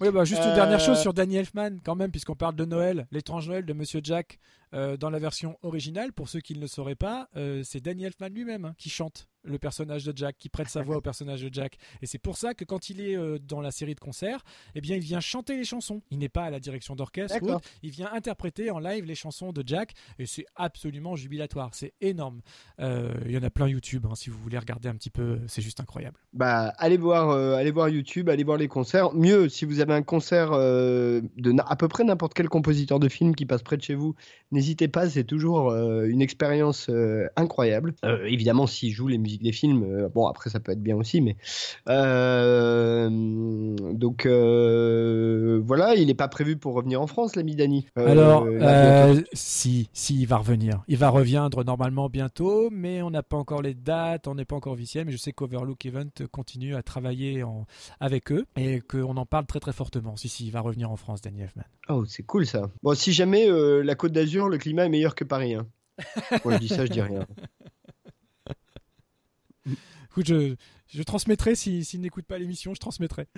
Oui, bah juste une Euh, dernière chose sur Danny Elfman, quand même, puisqu'on parle de Noël, l'étrange Noël de Monsieur Jack. euh, dans la version originale, pour ceux qui ne le sauraient pas, euh, c'est Danny Elfman lui-même hein, qui chante le personnage de Jack, qui prête sa voix au personnage de Jack. Et c'est pour ça que quand il est euh, dans la série de concerts, eh bien, il vient chanter les chansons. Il n'est pas à la direction d'orchestre, ou il vient interpréter en live les chansons de Jack, et c'est absolument jubilatoire. C'est énorme. Euh, Il y en a plein YouTube, hein, si vous voulez regarder un petit peu, c'est juste incroyable. Bah, allez voir, euh, allez voir YouTube, allez voir les concerts. Mieux, si vous avez un concert de à peu près n'importe quel compositeur de film qui passe près de chez vous, n'hésitez pas, c'est toujours une expérience incroyable. Évidemment, s'il joue les musiques des films, euh, bon après ça peut être bien aussi, mais euh, donc euh, voilà, il n'est pas prévu pour revenir en France, l'ami. Euh, Alors, là, si, si, il va revenir. Il va reviendre normalement bientôt, mais on n'a pas encore les dates, on n'est pas encore officiel, mais je sais qu'Overlook Event continue à travailler en- avec eux et qu'on en parle très très fortement. Si, si, il va revenir en France, Danny Elfman. Oh, c'est cool ça. Bon, si jamais euh, la Côte d'Azur, le climat est meilleur que Paris. Hein. Moi, je dis ça, je dis rien. Écoute, je, je transmettrai, s'il si, s'il n'écoute pas l'émission, je transmettrai.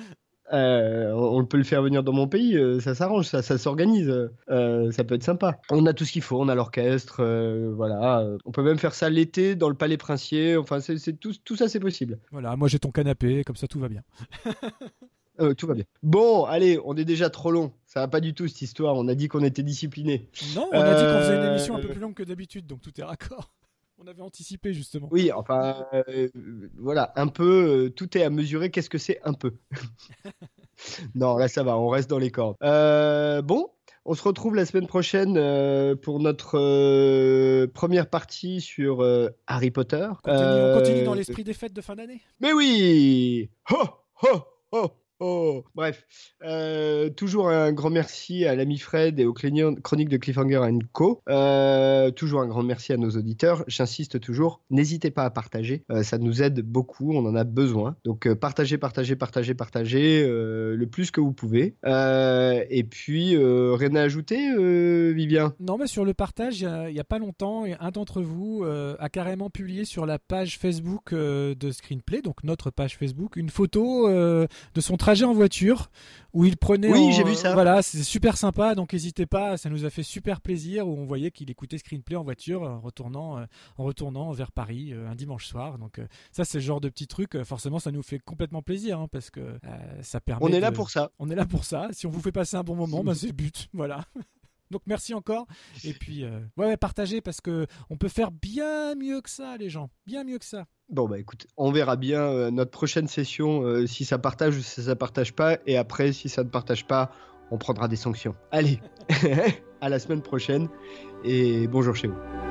Euh, on peut le faire venir dans mon pays, euh, ça s'arrange, ça, ça s'organise, euh, ça peut être sympa. On a tout ce qu'il faut, on a l'orchestre, euh, voilà. On peut même faire ça l'été dans le Palais Princier, enfin, c'est tout, tout ça c'est possible. Voilà, moi j'ai ton canapé, comme ça tout va bien. Euh, tout va bien. Bon, allez, on est déjà trop long, ça va pas du tout cette histoire, on a dit qu'on était discipliné. Non, on a dit qu'on faisait une émission un peu plus longue que d'habitude, donc tout est raccord. On avait anticipé justement. Oui, enfin, euh, voilà, un peu, euh, tout est à mesurer, qu'est-ce que c'est un peu? Non, là ça va, on reste dans les cordes. Euh, bon, on se retrouve la semaine prochaine euh, pour notre euh, première partie sur euh, Harry Potter. Continue- on continue dans l'esprit des fêtes de fin d'année. Mais oui Ho, ho, ho, ho. Bref, euh, toujours un grand merci à l'ami Fred et aux chroni- chroniques de Cliffhanger Co. Euh, toujours un grand merci à nos auditeurs. J'insiste toujours, n'hésitez pas à partager. Euh, ça nous aide beaucoup, on en a besoin. Donc partagez, partagez, partagez, partagez le plus que vous pouvez. Et puis, rien à ajouter, Vivien? Non, mais sur le partage, il y a- n'y a, pas longtemps, un d'entre vous a carrément publié sur la page Facebook de Screenplay, donc notre page Facebook, une photo de son trajet en voiture où il prenait. Oui, en- j'ai vu ça. Voilà, c'est super sympa, donc n'hésitez pas, ça nous a fait super plaisir où on voyait qu'il écoutait Screenplay en voiture en retournant, euh, en retournant vers Paris euh, un dimanche soir. Donc euh, ça, c'est le genre de petit truc, forcément, ça nous fait complètement plaisir hein, parce que euh, ça permet. On est là pour ça. on est là pour ça. Si on vous fait passer un bon moment, bah, c'est le but. Voilà. Donc merci encore. Et puis, euh, ouais, ouais, partagez parce que on peut faire bien mieux que ça, les gens. Bien mieux que ça. Bon bah écoute, on verra bien euh, notre prochaine session euh, si ça partage ou si ça partage pas et après si ça ne partage pas, on prendra des sanctions. Allez, à la semaine prochaine et bonjour chez vous.